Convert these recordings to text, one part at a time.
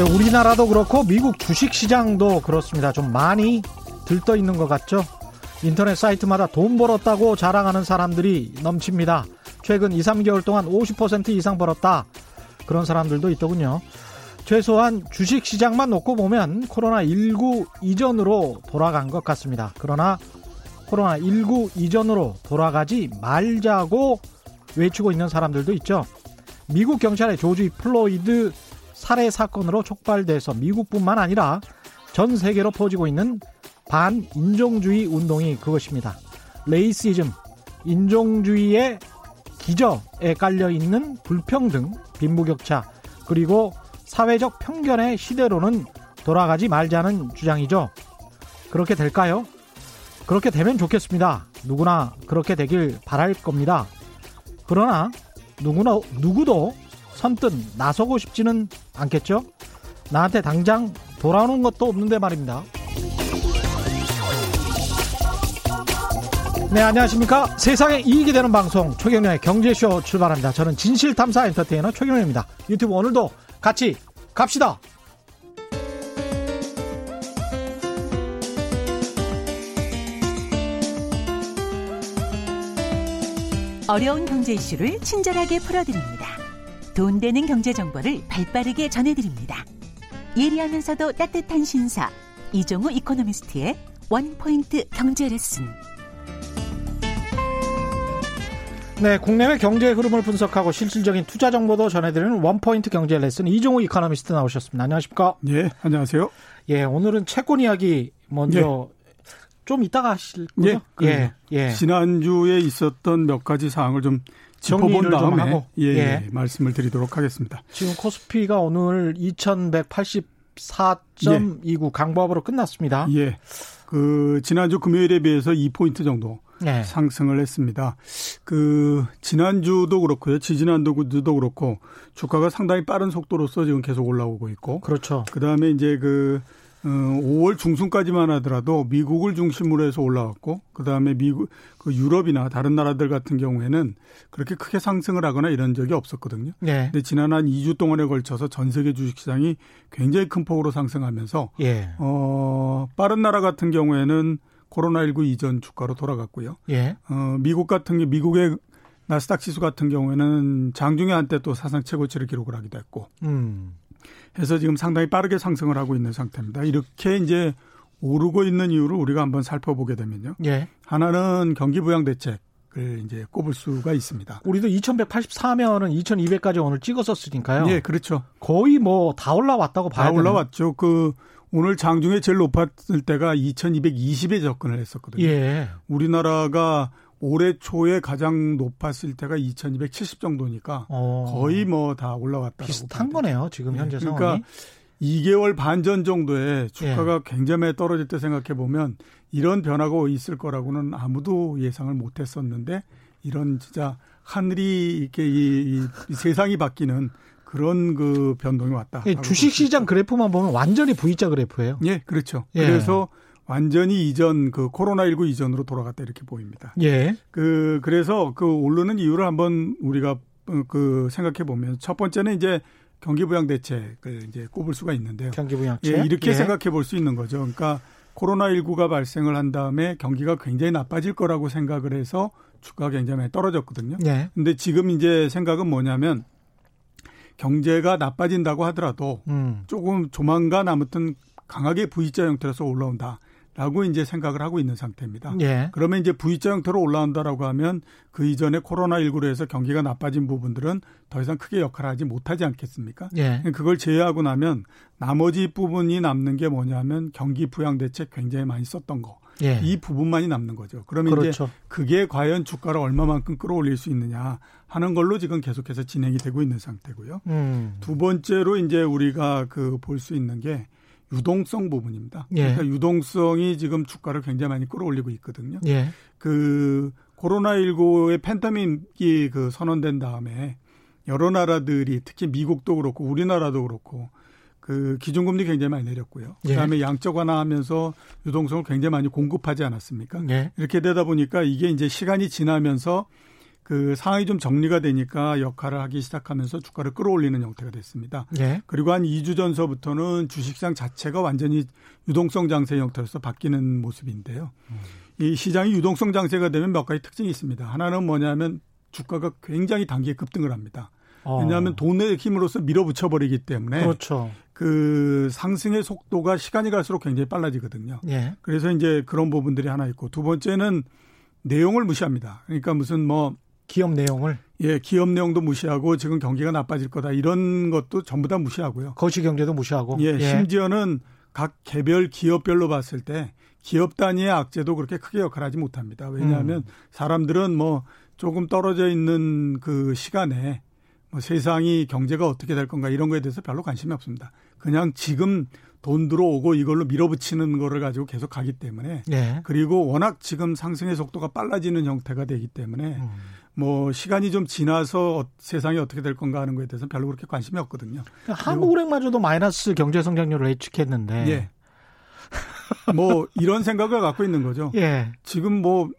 네, 우리나라도 그렇고 미국 주식 시장도 그렇습니다. 좀 많이 들떠 있는 것 같죠? 인터넷 사이트마다 돈 벌었다고 자랑하는 사람들이 넘칩니다. 최근 2, 3개월 동안 50% 이상 벌었다. 그런 사람들도 있더군요. 최소한 주식 시장만 놓고 보면 코로나19 이전으로 돌아간 것 같습니다. 그러나 코로나19 이전으로 돌아가지 말자고 외치고 있는 사람들도 있죠. 미국 경찰의 조지 플로이드 살해 사건으로 촉발돼서 미국뿐만 아니라 전 세계로 퍼지고 있는 반인종주의 운동이 그것입니다. racism, 인종주의의 기저에 깔려 있는 불평등, 빈부격차, 그리고 사회적 편견의 시대로는 돌아가지 말자는 주장이죠. 그렇게 될까요? 그렇게 되면 좋겠습니다. 누구나 그렇게 되길 바랄 겁니다. 그러나 누구나 누구도 선뜻 나서고 싶지는 않겠죠? 나한테 당장 돌아오는 것도 없는데 말입니다. 네, 안녕하십니까. 세상에 이익이 되는 방송 최경련의 경제쇼 출발합니다. 저는 진실탐사 엔터테이너 최경련입니다. 유튜브 오늘도 같이 갑시다. 어려운 경제 이슈를 친절하게 풀어드립니다. 돈 되는 경제 정보를 발빠르게 전해드립니다. 예리하면서도 따뜻한 신사 이종우 이코노미스트의 원포인트 경제 레슨. 네, 국내외 경제 흐름을 분석하고 실질적인 투자 정보도 전해드리는 원포인트 경제 레슨 이종우 이코노미스트 나오셨습니다. 안녕하십니까? 예, 안녕하세요. 예, 오늘은 채권 이야기 먼저 예. 좀 이따가 하실 거죠? 예, 예, 예. 지난주에 있었던 몇 가지 사항을 좀 짚어본 다음에 예, 예, 예, 말씀을 드리도록 하겠습니다. 지금 코스피가 오늘 2184.29 예. 강보합으로 끝났습니다. 예. 그 지난주 금요일에 비해서 2포인트 정도 네. 상승을 했습니다. 그 지난주도 그렇고요. 지지난주도 그렇고 주가가 상당히 빠른 속도로서 지금 계속 올라오고 있고 그렇죠. 그다음에 이제 그 어, 5월 중순까지만 하더라도 미국을 중심으로 해서 올라왔고 그다음에 미국 그 유럽이나 다른 나라들 같은 경우에는 그렇게 크게 상승을 하거나 이런 적이 없었거든요. 네. 근데 지난 한 2주 동안에 걸쳐서 전 세계 주식 시장이 굉장히 큰 폭으로 상승하면서 예. 어 빠른 나라 같은 경우에는 코로나19 이전 주가로 돌아갔고요. 예. 어 미국 같은 게 미국의 나스닥 지수 같은 경우에는 장중에 한때 또 사상 최고치를 기록을 하기도 했고. 음. 해서 지금 상당히 빠르게 상승을 하고 있는 상태입니다. 이렇게 이제 오르고 있는 이유를 우리가 한번 살펴보게 되면요. 예. 하나는 경기 부양 대책을 이제 꼽을 수가 있습니다. 우리도 2184면은 2200까지 오늘 찍었었으니까요. 예, 그렇죠. 거의 뭐 다 올라왔다고 봐야 다 올라왔죠. 그 오늘 장중에 제일 높았을 때가 2220에 접근을 했었거든요. 예. 우리나라가 올해 초에 가장 높았을 때가 2270 정도니까 어. 거의 뭐 다 올라왔다. 비슷한 거네요. 지금 현재 네. 그러니까 상황이. 2개월 반 전 정도에 주가가 예. 굉장히 떨어질 때 생각해 보면 이런 변화가 있을 거라고는 아무도 예상을 못 했었는데 이런 진짜 하늘이 이렇게 이, 이 세상이 바뀌는 그런 그 변동이 왔다. 예, 주식 시장 그래프만 보면 완전히 V자 그래프예요. 예, 그렇죠. 예. 그래서 완전히 이전 그 코로나19 이전으로 돌아갔다 이렇게 보입니다. 예. 그 그래서 그 오르는 이유를 한번 우리가 어, 그 생각해 보면 첫 번째는 이제 경기 부양 대책을 이제 꼽을 수가 있는데요. 경기 부양책. 예, 이렇게 예. 생각해 볼 수 있는 거죠. 그러니까 코로나19가 발생을 한 다음에 경기가 굉장히 나빠질 거라고 생각을 해서 주가가 굉장히 많이 떨어졌거든요. 예. 근데 지금 이제 생각은 뭐냐면 경제가 나빠진다고 하더라도 음. 조금 조만간 아무튼 강하게 V자 형태로서 올라온다. 라고 이제 생각을 하고 있는 상태입니다. 예. 그러면 이제 V자 형태로 올라온다라고 하면 그 이전에 코로나19로 해서 경기가 나빠진 부분들은 더 이상 크게 역할을 하지 못하지 않겠습니까? 예. 그걸 제외하고 나면 나머지 부분이 남는 게 뭐냐면 경기 부양 대책 굉장히 많이 썼던 거. 예. 이 부분만이 남는 거죠. 그러면 그렇죠. 이제 그게 과연 주가를 얼마만큼 끌어올릴 수 있느냐 하는 걸로 지금 계속해서 진행이 되고 있는 상태고요. 음. 두 번째로 이제 우리가 그 볼 수 있는 게 유동성 부분입니다. 예. 그러니까 유동성이 지금 주가를 굉장히 많이 끌어올리고 있거든요. 예. 그 코로나19의 팬데믹이 그 선언된 다음에 여러 나라들이 특히 미국도 그렇고 우리나라도 그렇고 그 기준금리 굉장히 많이 내렸고요. 예. 그다음에 양적 완화하면서 유동성을 굉장히 많이 공급하지 않았습니까? 예. 이렇게 되다 보니까 이게 이제 시간이 지나면서 그 상황이 좀 정리가 되니까 역할을 하기 시작하면서 주가를 끌어올리는 형태가 됐습니다. 예. 그리고 한 2주 전서부터는 주식시장 자체가 완전히 유동성 장세 형태로서 바뀌는 모습인데요. 음. 이 시장이 유동성 장세가 되면 몇 가지 특징이 있습니다. 하나는 뭐냐면 주가가 굉장히 단기에 급등을 합니다. 어. 왜냐하면 돈의 힘으로써 밀어붙여 버리기 때문에 그렇죠. 그 상승의 속도가 시간이 갈수록 굉장히 빨라지거든요. 예. 그래서 이제 그런 부분들이 하나 있고 두 번째는 내용을 무시합니다. 그러니까 무슨 뭐 기업 내용을 예, 기업 내용도 무시하고 지금 경기가 나빠질 거다 이런 것도 전부 다 무시하고요. 거시 경제도 무시하고 예, 예. 심지어는 각 개별 기업별로 봤을 때 기업 단위의 악재도 그렇게 크게 역할하지 못합니다. 왜냐하면 음. 사람들은 뭐 조금 떨어져 있는 그 시간에 뭐 세상이 경제가 어떻게 될 건가 이런 거에 대해서 별로 관심이 없습니다. 그냥 지금 돈 들어오고 이걸로 밀어붙이는 거를 가지고 계속 가기 때문에 네. 그리고 워낙 지금 상승의 속도가 빨라지는 형태가 되기 때문에 음. 뭐 시간이 좀 지나서 어, 세상이 어떻게 될 건가 하는 거에 대해서 별로 그렇게 관심이 없거든요. 그러니까 한국 은행마저도 마이너스 경제 성장률을 예측했는데 예. 뭐 이런 생각을 갖고 있는 거죠. 예. 지금 뭐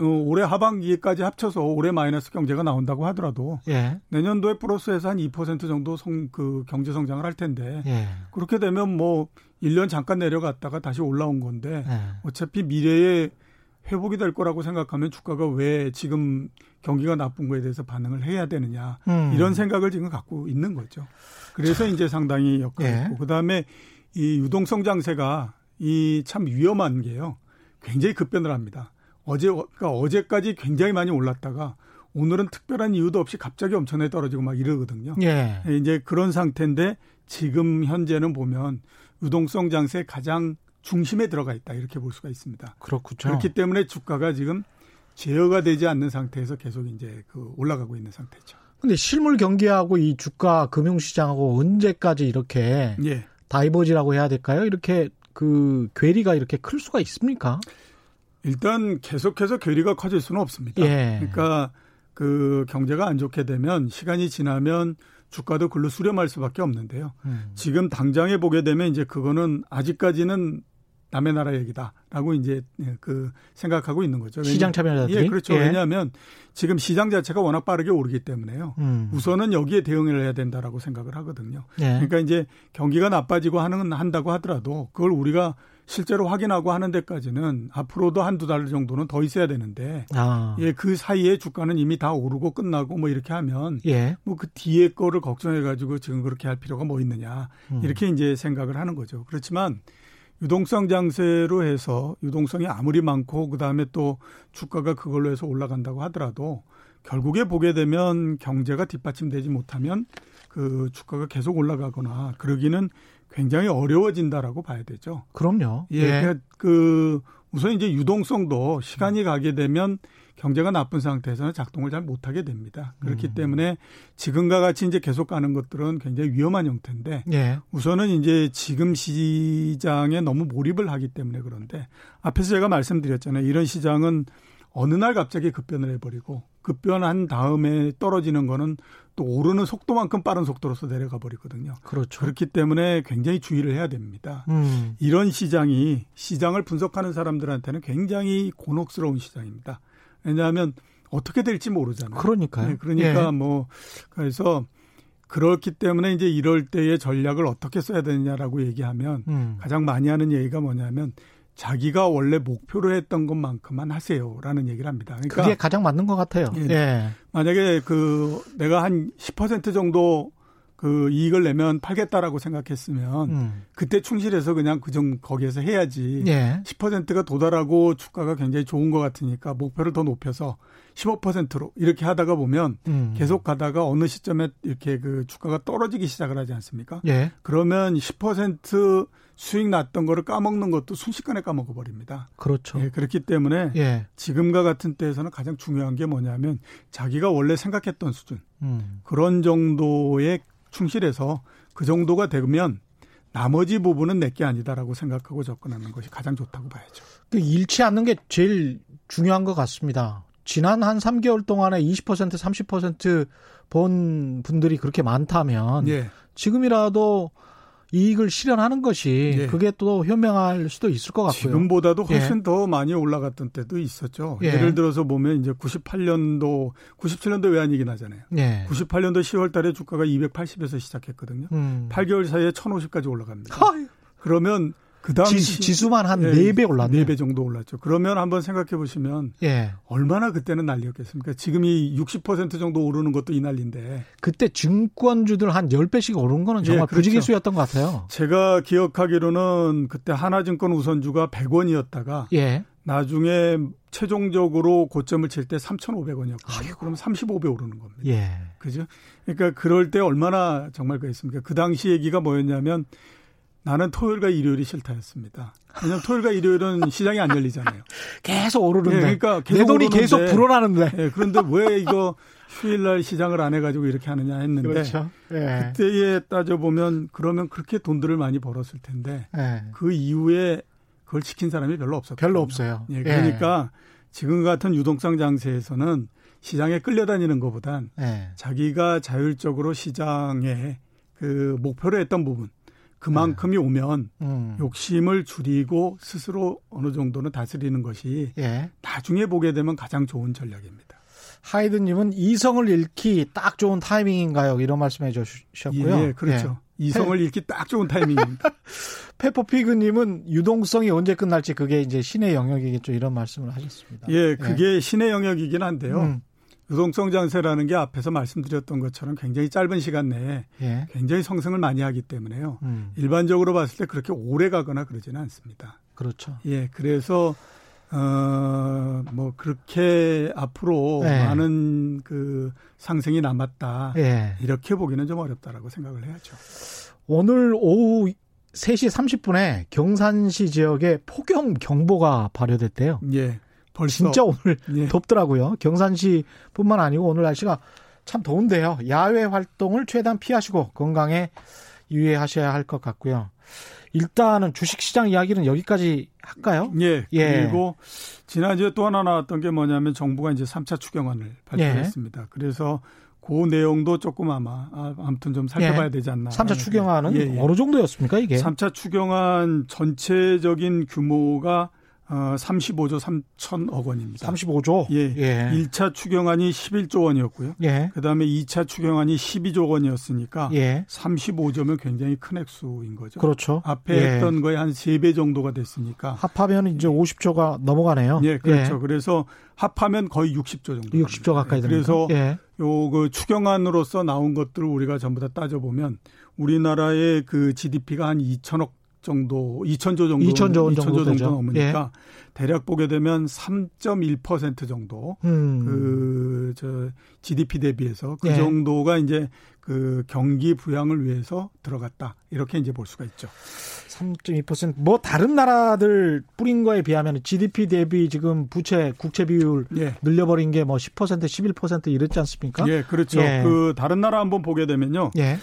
어, 올해 하반기까지 합쳐서 올해 마이너스 경제가 나온다고 하더라도 예. 내년도에 플러스에서 한 2% 정도 성, 그 경제 성장을 할 텐데 예. 그렇게 되면 뭐 1년 잠깐 내려갔다가 다시 올라온 건데 예. 어차피 미래에 회복이 될 거라고 생각하면 주가가 왜 지금 경기가 나쁜 거에 대해서 반응을 해야 되느냐 음. 이런 생각을 지금 갖고 있는 거죠. 그래서 이제 상당히 역할했고 예. 그다음에 이 유동성 장세가 이 참 위험한 게요. 굉장히 급변을 합니다. 어제 그러니까 어제까지 굉장히 많이 올랐다가 오늘은 특별한 이유도 없이 갑자기 엄청나게 떨어지고 막 이러거든요. 예. 예. 이제 그런 상태인데 지금 현재는 보면 유동성 장세 가장 중심에 들어가 있다 이렇게 볼 수가 있습니다. 그렇군요. 그렇기 때문에 주가가 지금 제어가 되지 않는 상태에서 계속 이제 그 올라가고 있는 상태죠. 근데 실물 경기하고 이 주가 금융시장하고 언제까지 이렇게 예. 다이버지라고 해야 될까요? 이렇게 그 괴리가 이렇게 클 수가 있습니까? 일단 계속해서 괴리가 커질 수는 없습니다. 예. 그러니까 그 경제가 안 좋게 되면 시간이 지나면 주가도 글로 수렴할 수밖에 없는데요. 음. 지금 당장에 보게 되면 이제 그거는 아직까지는 남의 나라 얘기다라고 이제 예, 그 생각하고 있는 거죠. 시장 참여자들이 예, 그렇죠. 예. 왜냐하면 지금 시장 자체가 워낙 빠르게 오르기 때문에요. 음. 우선은 여기에 대응을 해야 된다라고 생각을 하거든요. 예. 그러니까 이제 경기가 나빠지고 하는 한다고 하더라도 그걸 우리가 실제로 확인하고 하는 데까지는 앞으로도 한두 달 정도는 더 있어야 되는데 아. 예, 그 사이에 주가는 이미 다 오르고 끝나고 뭐 이렇게 하면 예. 뭐그 뒤에 거를 걱정해 가지고 지금 그렇게 할 필요가 뭐 있느냐. 음. 이렇게 이제 생각을 하는 거죠. 그렇지만 유동성 장세로 해서 유동성이 아무리 많고 그다음에 또 주가가 그걸로 해서 올라간다고 하더라도 결국에 보게 되면 경제가 뒷받침되지 못하면 그 주가가 계속 올라가거나 그러기는 굉장히 어려워진다라고 봐야 되죠. 그럼요. 예. 예. 그러니까 그 우선 이제 유동성도 시간이 가게 되면 경제가 나쁜 상태에서는 작동을 잘 못하게 됩니다. 그렇기 음. 때문에 지금과 같이 이제 계속 가는 것들은 굉장히 위험한 형태인데 예. 우선은 이제 지금 시장에 너무 몰입을 하기 때문에 그런데 앞에서 제가 말씀드렸잖아요. 이런 시장은 어느 날 갑자기 급변을 해버리고 급변한 다음에 떨어지는 거는 또 오르는 속도만큼 빠른 속도로서 내려가 버리거든요. 그렇죠. 그렇기 때문에 굉장히 주의를 해야 됩니다. 음. 이런 시장이 시장을 분석하는 사람들한테는 굉장히 곤혹스러운 시장입니다. 왜냐하면 어떻게 될지 모르잖아요. 그러니까요. 네, 그러니까 예. 뭐 그래서 그렇기 때문에 이제 이럴 때의 전략을 어떻게 써야 되느냐라고 얘기하면 음. 가장 많이 하는 얘기가 뭐냐면 자기가 원래 목표로 했던 것만큼만 하세요라는 얘기를 합니다. 그러니까 그게 가장 맞는 것 같아요. 예. 예. 만약에 그 내가 한 10% 정도 그 이익을 내면 팔겠다라고 생각했으면 음. 그때 충실해서 그냥 그정 거기에서 해야지. 예. 10%가 도달하고 주가가 굉장히 좋은 것 같으니까 목표를 더 높여서 15%로 이렇게 하다가 보면 음. 계속 가다가 어느 시점에 이렇게 그 주가가 떨어지기 시작을 하지 않습니까? 예. 그러면 10% 수익 났던 거를 까먹는 것도 순식간에 까먹어 버립니다. 그렇죠. 예, 그렇기 때문에 예. 지금과 같은 때에서는 가장 중요한 게 뭐냐면 자기가 원래 생각했던 수준 음. 그런 정도의 충실해서 그 정도가 되면 나머지 부분은 내게 아니다라고 생각하고 접근하는 것이 가장 좋다고 봐야죠. 그 잃지 않는 게 제일 중요한 것 같습니다. 지난 한 3개월 동안에 20% 30%본 분들이 그렇게 많다면 예. 지금이라도 이익을 실현하는 것이 예. 그게 또 현명할 수도 있을 것 같고요. 지금보다도 훨씬 예. 더 많이 올라갔던 때도 있었죠. 예. 를 들어서 보면 이제 98년도, 97년도 외환위기 나잖아요. 예. 98년도 10월 달에 주가가 280에서 시작했거든요. 음. 8개월 사이에 1050까지 올라갑니다. 허 그러면 그 당시 지수, 만한 예, 4배 올랐네. 4배 정도 올랐죠. 그러면 한번 생각해 보시면 예. 얼마나 그때는 난리였겠습니까? 지금이 60% 정도 오르는 것도 이 난리인데. 그때 증권주들 한 10배씩 오른 거는 정말 예, 그렇죠. 부지기수였던 것 같아요. 제가 기억하기로는 그때 하나증권 우선주가 100원이었다가 예. 나중에 최종적으로 고점을 칠 때 3,500원이었거든요. 그럼 35배 오르는 겁니다. 예. 그죠? 그러니까 그럴 때 얼마나 정말 그랬습니까? 그 당시 얘기가 뭐였냐면 나는 토요일과 일요일이 싫다였습니다. 왜냐하면 토요일과 일요일은 시장이 안 열리잖아요. 계속 오르는데. 네, 그러니까 계속 내 돈이 오르는데, 계속 불어나는데. 네, 그런데 왜 이거 휴일날 시장을 안 해가지고 이렇게 하느냐 했는데. 그렇죠. 네. 그때에 따져보면 그러면 그렇게 돈들을 많이 벌었을 텐데 네. 그 이후에 그걸 지킨 사람이 별로 없었어요. 별로 없어요. 예, 그러니까 지금 같은 유동성 장세에서는 시장에 끌려다니는 것보단 자기가 자율적으로 시장에 그 목표로 했던 부분 그만큼이 네. 오면 음. 욕심을 줄이고 스스로 어느 정도는 다스리는 것이 예. 나중에 보게 되면 가장 좋은 전략입니다. 하이든님은 이성을 잃기 딱 좋은 타이밍인가요? 이런 말씀해 주셨고요. 예, 그렇죠. 예. 이성을 잃기 딱 좋은 타이밍입니다. 페퍼피그님은 유동성이 언제 끝날지 그게 이제 신의 영역이겠죠. 이런 말씀을 하셨습니다. 예, 그게 예. 신의 영역이긴 한데요. 음. 유동성 장세라는 게 앞에서 말씀드렸던 것처럼 굉장히 짧은 시간 내에 예. 굉장히 성승을 많이 하기 때문에요. 음. 일반적으로 봤을 때 그렇게 오래 가거나 그러지는 않습니다. 그렇죠. 예, 그래서 어, 뭐, 그렇게 앞으로 예. 많은 그 상승이 남았다. 예. 이렇게 보기는 좀 어렵다라고 생각을 해야죠. 오늘 오후 3시 30분에 경산시 지역에 폭염 경보가 발효됐대요. 예. 벌써 진짜 오늘 예. 덥더라고요. 경산시뿐만 아니고 오늘 날씨가 참 더운데요. 야외 활동을 최대한 피하시고 건강에 유의하셔야 할 것 같고요. 일단은 주식시장 이야기는 여기까지 할까요? 예. 예. 그리고 지난주에 또 하나 나왔던 게 뭐냐면 정부가 이제 3차 추경안을 발표했습니다. 예. 그래서 그 내용도 조금 아마 아, 아무튼 좀 살펴봐야 예. 되지 않나. 3차 추경안은 예, 예. 어느 정도였습니까, 이게? 3차 추경안 전체적인 규모가 어, 35조 3천억 원입니다. 35조? 예. 예. 1차 추경안이 11조 원이었고요. 예. 그다음에 2차 추경안이 12조 원이었으니까 예. 35조면 굉장히 큰 액수인 거죠. 그렇죠. 앞에 예. 했던 거에 한 3배 정도가 됐으니까. 합하면 이제 50조가 넘어가네요. 예, 그렇죠. 예. 그래서 합하면 거의 60조 정도. 60조 가까이 됩니다. 그래서 예. 요그 추경안으로서 나온 것들을 우리가 전부 다 따져 보면 우리나라의 그 GDP가 한 2천억 정도 2천조 정도 2천조, 2천조 정도, 정도 넘으니까 예. 대략 보게 되면 3.1% 정도 음. 그저 GDP 대비해서 그 예. 정도가 이제 그 경기 부양을 위해서 들어갔다 이렇게 이제 볼 수가 있죠. 3.2%뭐 다른 나라들 뿌린 거에 비하면 GDP 대비 지금 부채 국채 비율 예. 늘려버린 게 뭐 10% 11% 이랬지 않습니까? 예, 그렇죠. 예. 그 다른 나라 한번 보게 되면요. 예.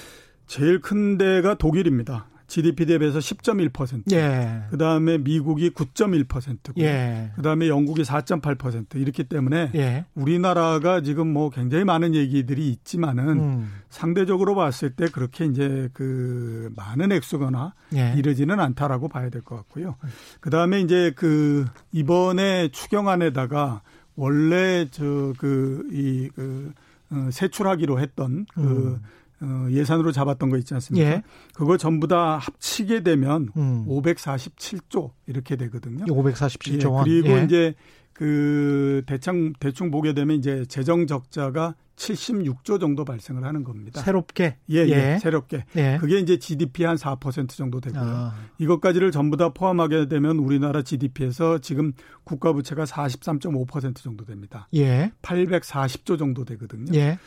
제일 큰 데가 독일입니다. GDP 대비해서 10.1%. 예. 그다음에 미국이 9.1%고. 예. 그다음에 영국이 4.8% 이렇기 때문에 예. 우리나라가 지금 뭐 굉장히 많은 얘기들이 있지만은 음. 상대적으로 봤을 때 그렇게 이제 그 많은 액수거나 예. 이르지는 않다라고 봐야 될 것 같고요. 그다음에 이제 그 이번에 추경안에다가 원래 저 그 이그 그, 어, 세출하기로 했던 그 음. 어, 예산으로 잡았던 거 있지 않습니까? 예. 그거 전부 다 합치게 되면 음. 547조 이렇게 되거든요. 547조 원. 예, 그리고 예. 이제 그 대충 대충 보게 되면 이제 재정 적자가 76조 정도 발생을 하는 겁니다. 새롭게? 예, 예. 예 새롭게. 예. 그게 이제 GDP 한 4% 정도 되고요. 아. 이것까지를 전부 다 포함하게 되면 우리나라 GDP에서 지금 국가 부채가 43.5% 정도 됩니다. 예. 840조 정도 되거든요. 예.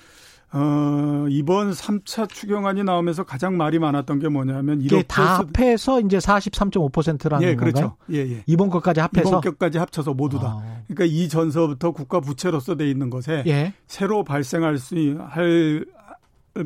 어, 이번 3차 추경안이 나오면서 가장 말이 많았던 게 뭐냐면 이게 다 합해서 이제 43.5%라는 예, 그렇죠. 건가요? 예, 예. 이번 것까지 합해서 이번 것까지 합쳐서 모두 다. 아. 그러니까 이 전서부터 국가 부채로서 돼 있는 것에 예. 새로 발생할 수할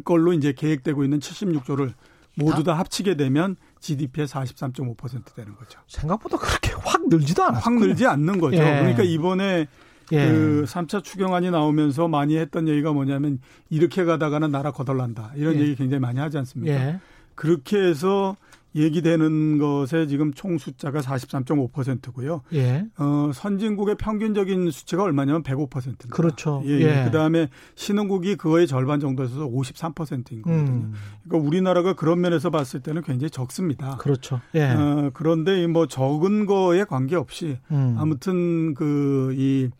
걸로 이제 계획되고 있는 76조를 모두 다, 다 합치게 되면 GDP의 43.5% 되는 거죠. 생각보다 그렇게 확 늘지도 않아. 확 늘지 않는 거죠. 예. 그러니까 이번에 예. 그 3차 추경안이 나오면서 많이 했던 얘기가 뭐냐면 이렇게 가다가는 나라 거덜난다. 이런 예. 얘기 굉장히 많이 하지 않습니까? 예. 그렇게 해서 얘기되는 것에 지금 총 숫자가 43.5%고요. 예. 어, 선진국의 평균적인 수치가 얼마냐면 105%입니다. 그렇죠. 예. 예. 그다음에 신흥국이 그거의 절반 정도에서 53%인 거거든요. 음. 그러니까 우리나라가 그런 면에서 봤을 때는 굉장히 적습니다. 그렇죠. 예. 어, 그런데 뭐 적은 거에 관계없이 음. 아무튼 그이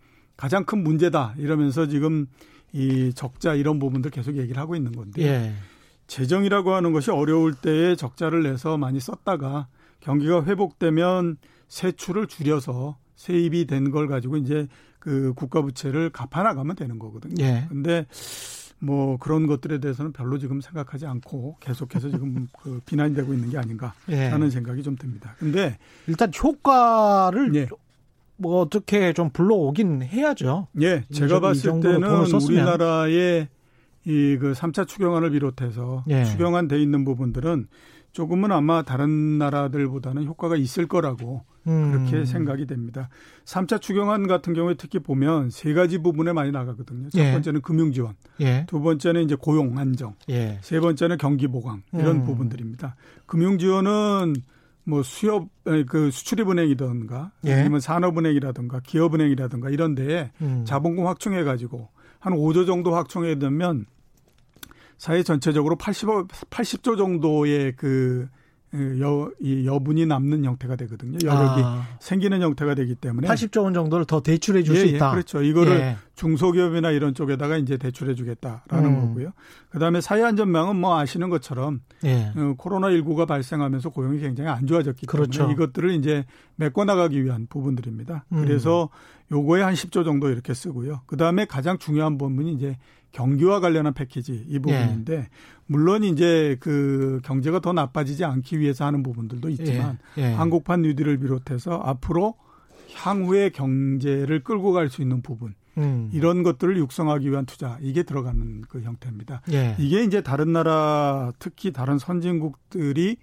가장 큰 문제다 이러면서 지금 이 적자 이런 부분들 계속 얘기를 하고 있는 건데. 예. 재정이라고 하는 것이 어려울 때에 적자를 내서 많이 썼다가 경기가 회복되면 세출을 줄여서 세입이 된 걸 가지고 이제 그 국가 부채를 갚아 나가면 되는 거거든요. 예. 근데 뭐 그런 것들에 대해서는 별로 지금 생각하지 않고 계속해서 지금 그 비난이 되고 있는 게 아닌가 예. 하는 생각이 좀 듭니다. 근데 일단 효과를 예. 뭐 어떻게 좀 불러오긴 해야죠. 예. 제가 봤을 때는 우리나라의 이 그 3차 추경안을 비롯해서 예. 추경안 돼 있는 부분들은 조금은 아마 다른 나라들보다는 효과가 있을 거라고 음. 그렇게 생각이 됩니다. 3차 추경안 같은 경우에 특히 보면 세 가지 부분에 많이 나가거든요. 첫 예. 번째는 금융 지원, 예. 두 번째는 이제 고용 안정, 예. 세 번째는 경기 보강 이런 음. 부분들입니다. 금융 지원은 뭐 수협 그 수출입은행이든가 예. 아니면 산업은행이라든가 기업은행이라든가 이런 데에 음. 자본금 확충해 가지고 한 5조 정도 확충해 두면 사회 전체적으로 80억 80조 정도의 그 여, 이 여분이 남는 형태가 되거든요. 여력이 아. 생기는 형태가 되기 때문에 80조 원 정도를 더 대출해 줄수 예, 예, 있다. 그렇죠. 이거를 예. 중소기업이나 이런 쪽에다가 이제 대출해 주겠다라는 음. 거고요. 그다음에 사회안전망은 뭐 아시는 것처럼 예. 어, 코로나 19가 발생하면서 고용이 굉장히 안 좋아졌기 그렇죠. 때문에 이것들을 이제 메꿔 나가기 위한 부분들입니다. 음. 그래서 요거에 한 10조 정도 이렇게 쓰고요. 그다음에 가장 중요한 부분이 이제 경기와 관련한 패키지 이 부분인데 예. 물론 이제 그 경제가 더 나빠지지 않기 위해서 하는 부분들도 있지만 예. 예. 한국판 뉴딜을 비롯해서 앞으로 향후의 경제를 끌고 갈 수 있는 부분 음. 이런 것들을 육성하기 위한 투자 이게 들어가는 그 형태입니다. 예. 이게 이제 다른 나라 특히 다른 선진국들이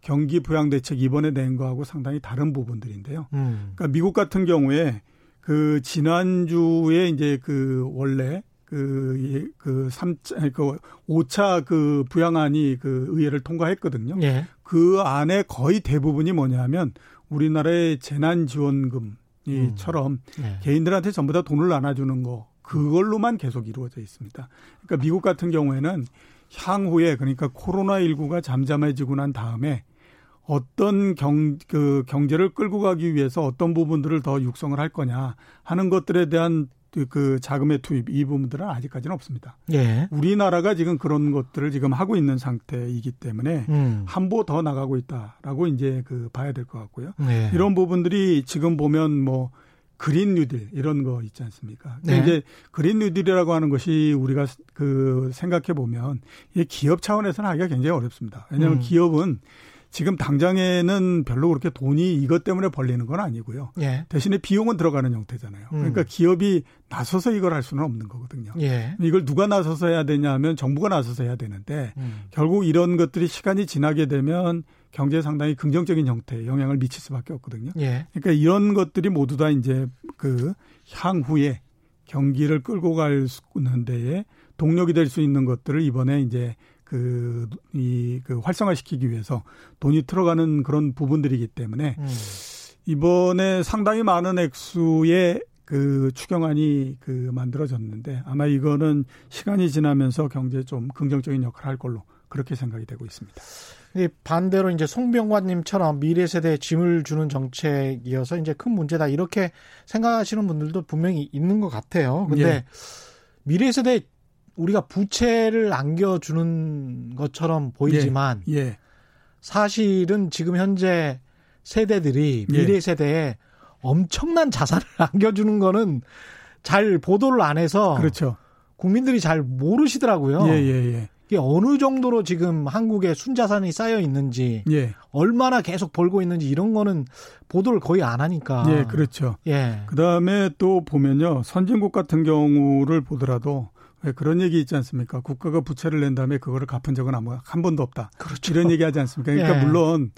경기 부양 대책 이번에 낸 거하고 상당히 다른 부분들인데요. 음. 그러니까 미국 같은 경우에 그 지난주에 이제 그 원래 그, 그 3차, 그 5차 그 부양안이 그 의회를 통과했거든요. 예. 그 안에 거의 대부분이 뭐냐면 우리나라의 재난지원금 이처럼 음. 예. 개인들한테 전부 다 돈을 나눠주는 거 그걸로만 계속 이루어져 있습니다. 그러니까 미국 같은 경우에는 향후에 그러니까 코로나 19가 잠잠해지고 난 다음에 어떤 경, 그 경제를 끌고 가기 위해서 어떤 부분들을 더 육성을 할 거냐 하는 것들에 대한 그, 그 자금의 투입 이 부분들은 아직까지는 없습니다. 예. 우리나라가 지금 그런 것들을 지금 하고 있는 상태이기 때문에 음. 한보 더 나가고 있다라고 이제 그 봐야 될 것 같고요. 예. 이런 부분들이 지금 보면 뭐 그린 뉴딜 이런 거 있지 않습니까? 네. 이제 그린 뉴딜이라고 하는 것이 우리가 그 생각해 보면 이게 기업 차원에서는 하기가 굉장히 어렵습니다. 왜냐하면 음. 기업은 지금 당장에는 별로 그렇게 돈이 이것 때문에 벌리는 건 아니고요. 예. 대신에 비용은 들어가는 형태잖아요. 음. 그러니까 기업이 나서서 이걸 할 수는 없는 거거든요. 예. 이걸 누가 나서서 해야 되냐 하면 정부가 나서서 해야 되는데 음. 결국 이런 것들이 시간이 지나게 되면 경제에 상당히 긍정적인 형태의 영향을 미칠 수밖에 없거든요. 예. 그러니까 이런 것들이 모두 다 이제 그 향후에 경기를 끌고 갈 수 있는 데에 동력이 될 수 있는 것들을 이번에 이제 그, 이, 그 활성화시키기 위해서 돈이 들어가는 그런 부분들이기 때문에 음. 이번에 상당히 많은 액수의 그 추경안이 그 만들어졌는데 아마 이거는 시간이 지나면서 경제에 좀 긍정적인 역할을 할 걸로 그렇게 생각이 되고 있습니다. 반대로 이제 송병관님처럼 미래 세대에 짐을 주는 정책이어서 이제 큰 문제다 이렇게 생각하시는 분들도 분명히 있는 것 같아요. 근데 예. 미래 세대 우리가 부채를 안겨주는 것처럼 보이지만 예. 예. 사실은 지금 현재 세대들이 예. 미래 세대에 엄청난 자산을 안겨주는 거는 잘 보도를 안 해서 그렇죠. 국민들이 잘 모르시더라고요. 예, 예, 예. 이게 어느 정도로 지금 한국에 순자산이 쌓여 있는지, 예. 얼마나 계속 벌고 있는지 이런 거는 보도를 거의 안 하니까. 예, 그렇죠. 예. 그 다음에 또 보면요, 선진국 같은 경우를 보더라도 네, 그런 얘기 있지 않습니까? 국가가 부채를 낸 다음에 그거를 갚은 적은 아무 한 번도 없다. 그렇죠. 이런 얘기 하지 않습니까? 그러니까 예. 물론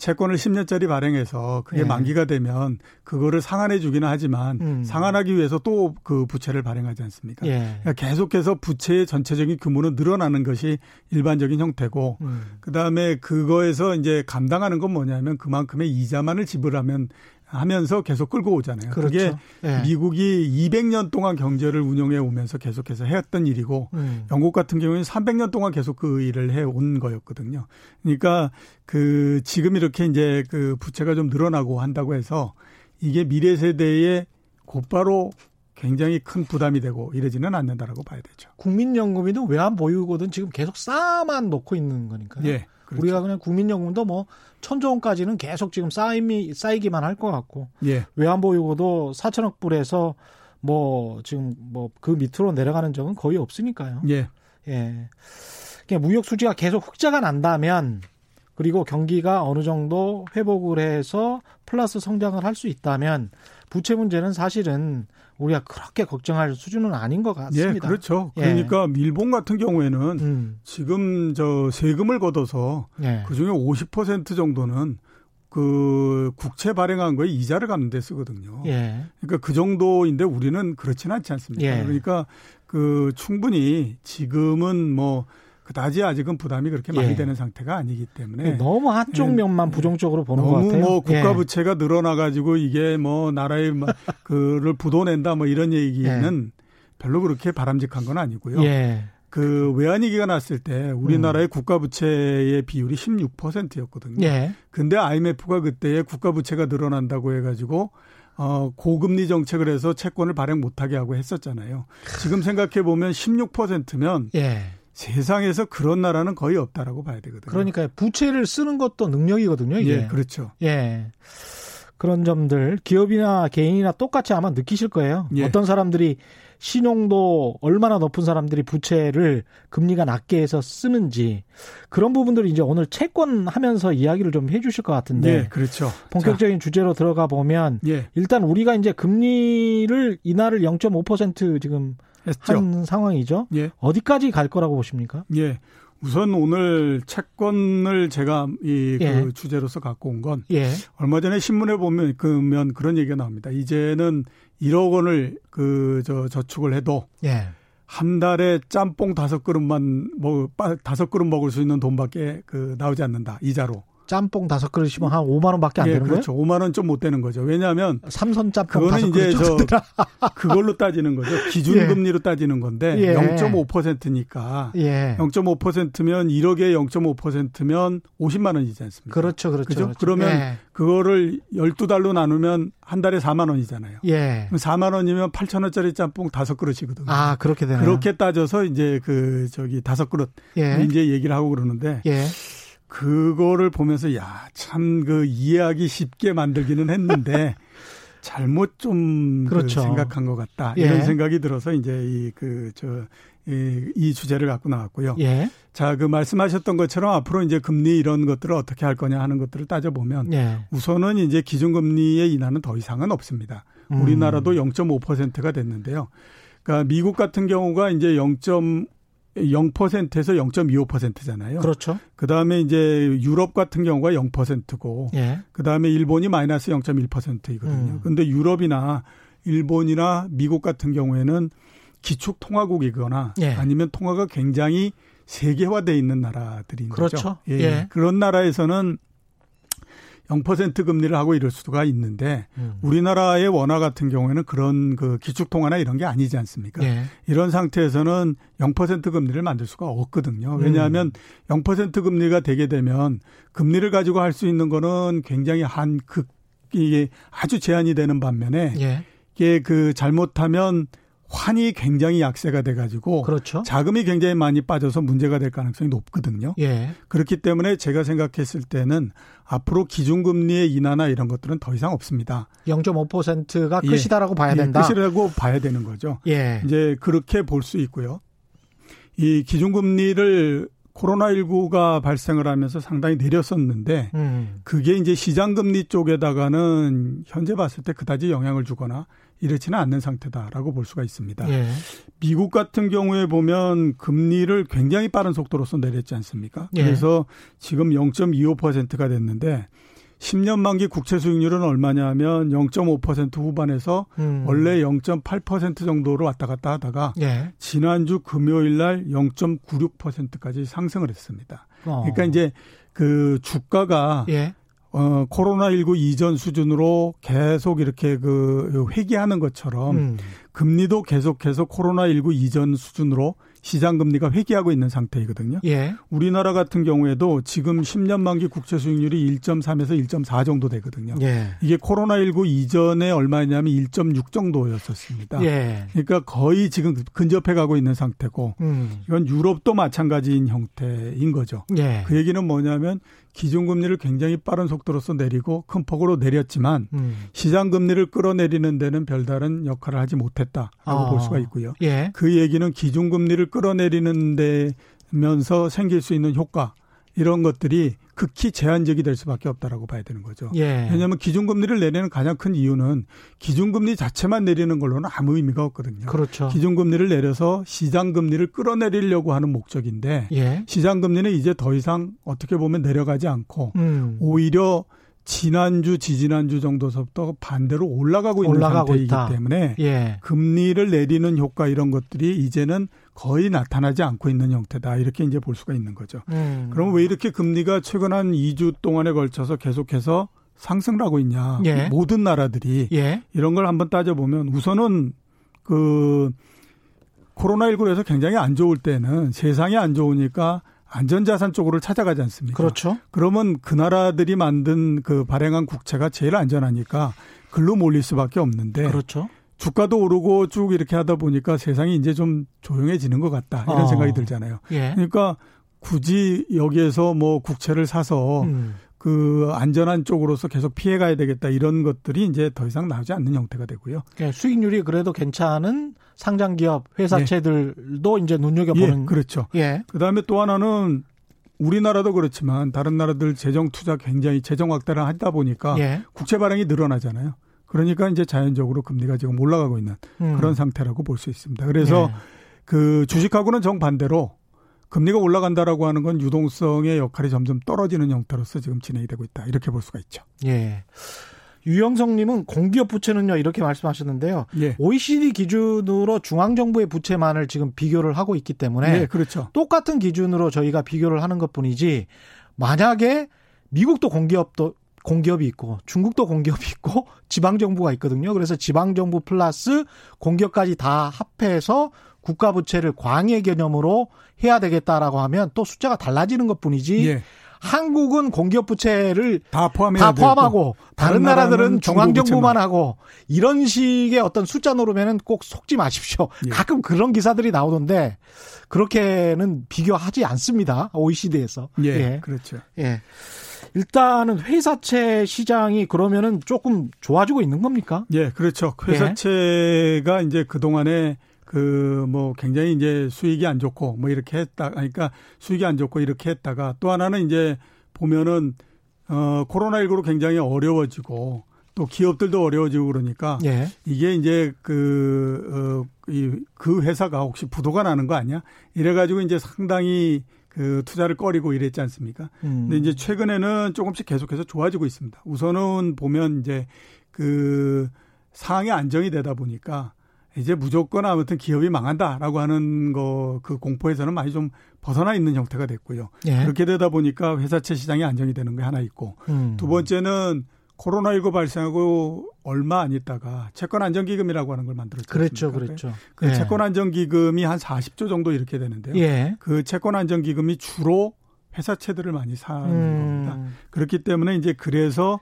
채권을 10년짜리 발행해서 그게 네. 만기가 되면 그거를 상환해 주기는 하지만 음. 상환하기 위해서 또 그 부채를 발행하지 않습니까? 예. 그러니까 계속해서 부채의 전체적인 규모는 늘어나는 것이 일반적인 형태고 음. 그다음에 그거에서 이제 감당하는 건 뭐냐면 그만큼의 이자만을 지불하면 하면서 계속 끌고 오잖아요. 그렇죠. 그게 네. 미국이 200년 동안 경제를 운영해 오면서 계속해서 해왔던 일이고 음. 영국 같은 경우에는 300년 동안 계속 그 일을 해 온 거였거든요. 그러니까 그 지금 이렇게 이제 그 부채가 좀 늘어나고 한다고 해서 이게 미래 세대에 곧바로 굉장히 큰 부담이 되고 이러지는 않는다라고 봐야 되죠. 국민연금이든 외환 보유고든 지금 계속 쌓아만 놓고 있는 거니까요. 예. 그렇죠. 우리가 그냥 국민연금도 뭐 천조 원까지는 계속 지금 쌓임이 쌓이기만 할 것 같고 예. 외환보 유고도 4천억 불에서 뭐 지금 뭐 그 밑으로 내려가는 적은 거의 없으니까요. 예. 예. 그냥 무역 수지가 계속 흑자가 난다면 그리고 경기가 어느 정도 회복을 해서 플러스 성장을 할 수 있다면 부채 문제는 사실은 우리가 그렇게 걱정할 수준은 아닌 것 같습니다. 예, 그렇죠. 예. 그러니까 일본 같은 경우에는 음. 지금 저 세금을 걷어서 예. 그 중에 50% 정도는 그 국채 발행한 거에 이자를 갚는 데 쓰거든요. 예. 그러니까 그 정도인데 우리는 그렇지는 않지 않습니까? 예. 그러니까 그 충분히 지금은 뭐 그다지 아직은 부담이 그렇게 많이 예. 되는 상태가 아니기 때문에 예, 너무 한쪽 예. 면만 부정적으로 보는 것 같아요. 너무 뭐 국가 예. 부채가 늘어나 가지고 이게 뭐 나라의 그를 부도낸다 뭐 이런 얘기는 예. 별로 그렇게 바람직한 건 아니고요. 그 외환위기가 났을 때 우리나라의 음. 국가 부채의 비율이 16%였거든요. 예. 근데 IMF가 그때에 국가 부채가 늘어난다고 해 가지고 어, 고금리 정책을 해서 채권을 발행 못하게 하고 했었잖아요. 지금 생각해 보면 16%면 예. 세상에서 그런 나라는 거의 없다라고 봐야 되거든요. 그러니까 부채를 쓰는 것도 능력이거든요. 이게. 예, 그렇죠. 예. 그런 점들 기업이나 개인이나 똑같이 아마 느끼실 거예요. 예. 어떤 사람들이 신용도 얼마나 높은 사람들이 부채를 금리가 낮게 해서 쓰는지 그런 부분들을 이제 오늘 채권 하면서 이야기를 좀 해주실 것 같은데. 예, 그렇죠. 본격적인 자. 주제로 들어가 보면 예. 일단 우리가 이제 금리를 이날을 0.5% 지금 했죠. 한 상황이죠. 예. 어디까지 갈 거라고 보십니까? 예. 우선 오늘 채권을 제가 이그 예. 주제로서 갖고 온건 예. 얼마 전에 신문에 보면 그면 그런 얘기가 나옵니다. 이제는 1억 원을 그 저 저축을 해도 예. 한 달에 짬뽕 다섯 그릇만 뭐 다섯 그릇 먹을 수 있는 돈밖에 그 나오지 않는다 이자로. 짬뽕 다섯 그릇이면 한 5만 원밖에 안 예, 되는 그렇죠. 거예요? 5만 원 좀 못 되는 거죠. 왜냐하면 삼선 짬뽕 그거는 이제 저 그걸로 따지는 거죠. 기준 금리로 예. 따지는 건데 예. 0.5%니까 예. 0.5%면 1억에 0.5%면 50만 원이지 않습니까? 그렇죠, 그렇죠. 그죠? 그렇죠. 그러면 예. 그거를 12달로 나누면 한 달에 4만 원이잖아요. 예. 4만 원이면 8천 원짜리 짬뽕 다섯 그릇이거든요. 아, 그렇게 되네 그렇게 따져서 이제 그 저기 다섯 그릇 예. 이제 얘기를 하고 그러는데 예. 그거를 보면서 야, 참 그 이해하기 쉽게 만들기는 했는데 잘못 좀그 그렇죠. 그 생각한 것 같다. 예. 이런 생각이 들어서 이제 이 그 저 이, 이 주제를 갖고 나왔고요. 예. 자, 그 말씀하셨던 것처럼 앞으로 이제 금리 이런 것들을 어떻게 할 거냐 하는 것들을 따져보면 예. 우선은 이제 기준금리의 인하는 더 이상은 없습니다. 음. 우리나라도 0.5%가 됐는데요. 그러니까 미국 같은 경우가 이제 0. 0%에서 0.25%잖아요. 그렇죠. 그 다음에 이제 유럽 같은 경우가 0%고, 예. 그 다음에 일본이 마이너스 0.1%이거든요. 음. 근데 유럽이나 일본이나 미국 같은 경우에는 기축 통화국이거나 예. 아니면 통화가 굉장히 세계화돼 있는 나라들인 그렇죠. 거죠. 예. 예. 그런 나라에서는 0% 금리를 하고 이럴 수가 있는데 음. 우리나라의 원화 같은 경우에는 그런 그 기축 통화나 이런 게 아니지 않습니까? 예. 이런 상태에서는 0% 금리를 만들 수가 없거든요. 왜냐하면 음. 0% 금리가 되게 되면 금리를 가지고 할 수 있는 거는 굉장히 한 극 이게 아주 제한이 되는 반면에 예. 이게 그 잘못하면 환이 굉장히 약세가 돼가지고 그렇죠. 자금이 굉장히 많이 빠져서 문제가 될 가능성이 높거든요. 예. 그렇기 때문에 제가 생각했을 때는 앞으로 기준금리의 인하나 이런 것들은 더 이상 없습니다. 0.5%가 끝이다라고 예. 봐야 된다. 예, 끝이라고 봐야 되는 거죠. 예. 이제 그렇게 볼 수 있고요. 이 기준금리를 코로나19가 발생을 하면서 상당히 내렸었는데 음. 그게 이제 시장금리 쪽에다가는 현재 봤을 때 그다지 영향을 주거나 이렇지는 않는 상태다라고 볼 수가 있습니다. 예. 미국 같은 경우에 보면 금리를 굉장히 빠른 속도로서 내렸지 않습니까? 예. 그래서 지금 0.25%가 됐는데 10년 만기 국채 수익률은 얼마냐면 0.5% 후반에서 음. 원래 0.8% 정도로 왔다 갔다 하다가 예. 지난주 금요일 날 0.96%까지 상승을 했습니다. 어. 그러니까 이제 그 주가가 예. 어, 코로나19 이전 수준으로 계속 이렇게 그 회귀하는 것처럼 음. 금리도 계속해서 코로나19 이전 수준으로 시장 금리가 회귀하고 있는 상태이거든요. 예. 우리나라 같은 경우에도 지금 10년 만기 국채 수익률이 1.3에서 1.4 정도 되거든요. 예. 이게 코로나19 이전에 얼마냐면 1.6 정도였었습니다. 예. 그러니까 거의 지금 근접해 가고 있는 상태고 음. 이건 유럽도 마찬가지인 형태인 거죠. 예. 그 얘기는 뭐냐면 기준 금리를 굉장히 빠른 속도로서 내리고 큰 폭으로 내렸지만 음. 시장 금리를 끌어내리는 데는 별다른 역할을 하지 못했다라고 아. 볼 수가 있고요. 예. 그 얘기는 기준 금리를 끌어내리는 데면서 생길 수 있는 효과 이런 것들이 극히 제한적이 될 수밖에 없다라고 봐야 되는 거죠. 예. 왜냐하면 기준금리를 내리는 가장 큰 이유는 기준금리 자체만 내리는 걸로는 아무 의미가 없거든요. 그렇죠. 기준금리를 내려서 시장금리를 끌어내리려고 하는 목적인데 예. 시장금리는 이제 더 이상 어떻게 보면 내려가지 않고 음. 오히려 지난주, 지지난주 정도서부터 반대로 올라가고 있는 올라가고 상태이기 있다. 때문에 예. 금리를 내리는 효과 이런 것들이 이제는 거의 나타나지 않고 있는 형태다. 이렇게 이제 볼 수가 있는 거죠. 음. 그럼 왜 이렇게 금리가 최근 한 2주 동안에 걸쳐서 계속해서 상승을 하고 있냐. 예. 모든 나라들이 예. 이런 걸 한번 따져보면 우선은 그 코로나19에서 굉장히 안 좋을 때는 세상이 안 좋으니까 안전자산 쪽으로 찾아가지 않습니까? 그렇죠. 그러면 그 나라들이 만든 그 발행한 국채가 제일 안전하니까 글로 몰릴 수밖에 없는데. 그렇죠. 주가도 오르고 쭉 이렇게 하다 보니까 세상이 이제 좀 조용해지는 것 같다. 이런 어. 생각이 들잖아요. 예. 그러니까 굳이 여기에서 뭐 국채를 사서 음. 그 안전한 쪽으로서 계속 피해 가야 되겠다 이런 것들이 이제 더 이상 나오지 않는 형태가 되고요. 예, 수익률이 그래도 괜찮은 상장 기업 회사채들도 예. 이제 눈여겨 보는 예, 그렇죠. 예. 그다음에 또 하나는 우리나라도 그렇지만 다른 나라들 재정 투자 굉장히 재정 확대를 하다 보니까 예. 국채 발행이 늘어나잖아요. 그러니까 이제 자연적으로 금리가 지금 올라가고 있는 음. 그런 상태라고 볼 수 있습니다. 그래서 예. 그 주식하고는 정반대로 금리가 올라간다라고 하는 건 유동성의 역할이 점점 떨어지는 형태로서 지금 진행이 되고 있다. 이렇게 볼 수가 있죠. 예. 유영성님은 공기업 부채는요 이렇게 말씀하셨는데요. 예. OECD 기준으로 중앙 정부의 부채만을 지금 비교를 하고 있기 때문에 예, 그렇죠. 똑같은 기준으로 저희가 비교를 하는 것뿐이지 만약에 미국도 공기업도 공기업이 있고 중국도 공기업이 있고 지방 정부가 있거든요. 그래서 지방 정부 플러스 공기업까지 다 합해서 국가 부채를 광해 개념으로 해야 되겠다라고 하면 또 숫자가 달라지는 것뿐이지. 예. 한국은 공기업 부채를 다, 다 포함하고 다른, 다른 나라들은 중앙 정부만 하고 이런 식의 어떤 숫자 노름에는 꼭 속지 마십시오. 예. 가끔 그런 기사들이 나오던데 그렇게는 비교하지 않습니다. OECD에서. 예, 예. 그렇죠. 예. 일단은 회사채 시장이 그러면은 조금 좋아지고 있는 겁니까? 예, 그렇죠. 회사채가 예. 이제 그동안에 그 뭐 굉장히 이제 수익이 안 좋고 뭐 이렇게 했다 그러니까 수익이 안 좋고 이렇게 했다가 또 하나는 이제 보면은 어 코로나19로 굉장히 어려워지고 또 기업들도 어려워지고 그러니까 예. 이게 이제 그, 어, 이, 그 회사가 혹시 부도가 나는 거 아니야? 이래 가지고 이제 상당히 그 투자를 꺼리고 이랬지 않습니까? 음. 근데 이제 최근에는 조금씩 계속해서 좋아지고 있습니다. 우선은 보면 이제 그 상황이 안정이 되다 보니까 이제 무조건 아무튼 기업이 망한다라고 하는 거 그 공포에서는 많이 좀 벗어나 있는 형태가 됐고요. 예. 그렇게 되다 보니까 회사채 시장이 안정이 되는 게 하나 있고 음. 두 번째는 코로나19 발생하고 얼마 안 있다가 채권 안정기금이라고 하는 걸 만들었죠. 그렇죠, 그렇죠. 그 예. 채권 안정기금이 한 40조 정도 이렇게 되는데요. 예. 그 채권 안정기금이 주로 회사채들을 많이 사는 음. 겁니다. 그렇기 때문에 이제 그래서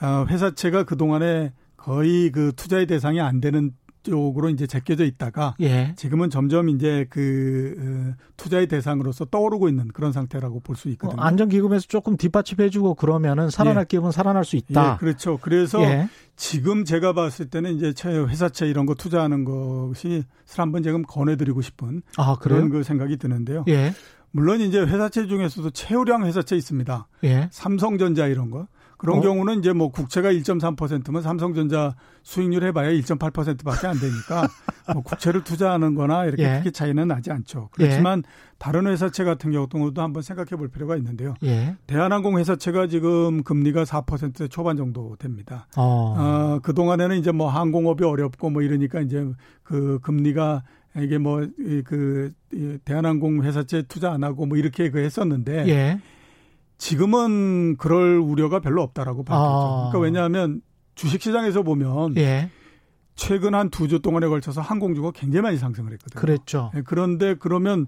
어, 회사채가 그 동안에 거의 그 투자의 대상이 안 되는 쪽으로 이제 제껴져 있다가 예. 지금은 점점 이제 그 어, 투자의 대상으로서 떠오르고 있는 그런 상태라고 볼 수 있거든요. 어, 안전기금에서 조금 뒷받침해주고 그러면은 살아날 예. 기업은 살아날 수 있다. 예, 그렇죠. 그래서 예. 지금 제가 봤을 때는 이제 회사채 이런 거 투자하는 것이 한번 지금 권해드리고 싶은 아, 그런 그 생각이 드는데요. 예. 물론 이제 회사채 중에서도 최우량 회사채 있습니다. 예. 삼성전자 이런 거. 그런 어? 경우는 이제 뭐 국채가 1.3%면 삼성전자 수익률 해봐야 1.8%밖에 안 되니까 뭐 국채를 투자하는 거나 이렇게 예. 크게 차이는 나지 않죠. 그렇지만 예. 다른 회사채 같은 경우도 한번 생각해 볼 필요가 있는데요. 예. 대한항공 회사채가 지금 금리가 4%대 초반 정도 됩니다. 어. 어 그동안에는 이제 뭐 항공업이 어렵고 뭐 이러니까 이제 그 금리가 이게 뭐 그 대한항공 회사채 투자 안 하고 뭐 이렇게 그 했었는데 예. 지금은 그럴 우려가 별로 없다라고 봐야죠. 아. 그러니까 왜냐하면 주식시장에서 보면 예. 최근 한 두 주 동안에 걸쳐서 항공주가 굉장히 많이 상승을 했거든요. 그랬죠. 네, 그런데 그러면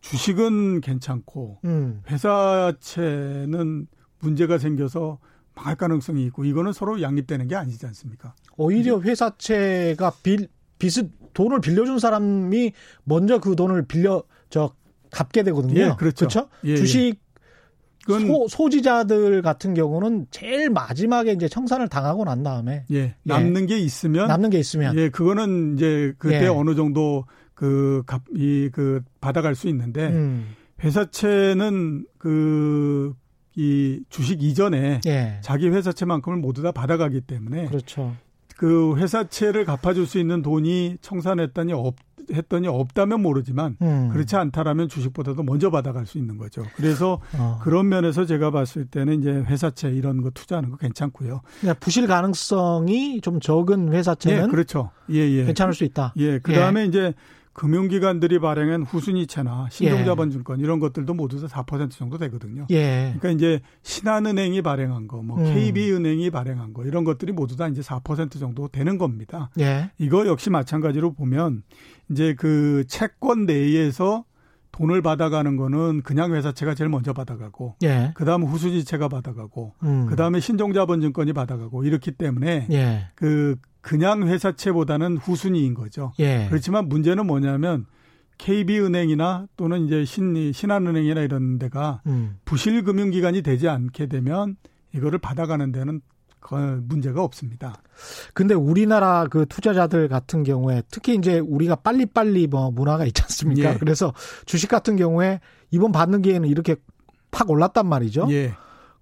주식은 괜찮고 음. 회사채는 문제가 생겨서 망할 가능성이 있고 이거는 서로 양립되는 게 아니지 않습니까? 오히려 회사채가 빌 빚을 돈을 빌려준 사람이 먼저 그 돈을 빌려 저 갚게 되거든요. 예, 그렇죠. 그렇죠? 예, 주식 소, 소지자들 같은 경우는 제일 마지막에 이제 청산을 당하고 난 다음에 예, 예. 남는 예. 게 있으면 남는 게 있으면 예 그거는 이제 그때 예. 어느 정도 그값이그 그 받아갈 수 있는데 음. 회사채는 그 이 주식 이전에 예. 자기 회사채만큼을 모두 다 받아가기 때문에 그렇죠. 그 회사채를 갚아줄 수 있는 돈이 청산했더니 없 했더니 없다면 모르지만 음. 그렇지 않다라면 주식보다도 먼저 받아갈 수 있는 거죠. 그래서 어. 그런 면에서 제가 봤을 때는 이제 회사채 이런 거 투자하는 거 괜찮고요. 부실 가능성이 좀 적은 회사채는 예, 그렇죠. 예, 예. 괜찮을 수 있다. 예. 그다음에 예. 이제 금융기관들이 발행한 후순위채나 신종자본증권 예. 이런 것들도 모두 다 4% 정도 되거든요. 예. 그러니까 이제 신한은행이 발행한 거, 뭐 음. KB은행이 발행한 거 이런 것들이 모두 다 이제 4% 정도 되는 겁니다. 예. 이거 역시 마찬가지로 보면 이제 그 채권 내에서 돈을 받아가는 거는 그냥 회사채가 제일 먼저 받아가고 예. 그다음 후순위채가 받아가고 음. 그다음에 신종자본증권이 받아가고 이렇기 때문에 예. 그 그냥 회사채보다는 후순위인 거죠. 예. 그렇지만 문제는 뭐냐면 KB은행이나 또는 이제 신, 신한은행이나 이런 데가 음. 부실금융기관이 되지 않게 되면 이거를 받아가는 데는 문제가 없습니다. 근데 우리나라 그 투자자들 같은 경우에 특히 이제 우리가 빨리빨리 뭐 문화가 있지 않습니까? 예. 그래서 주식 같은 경우에 이번 받는 기회는 이렇게 팍 올랐단 말이죠. 예.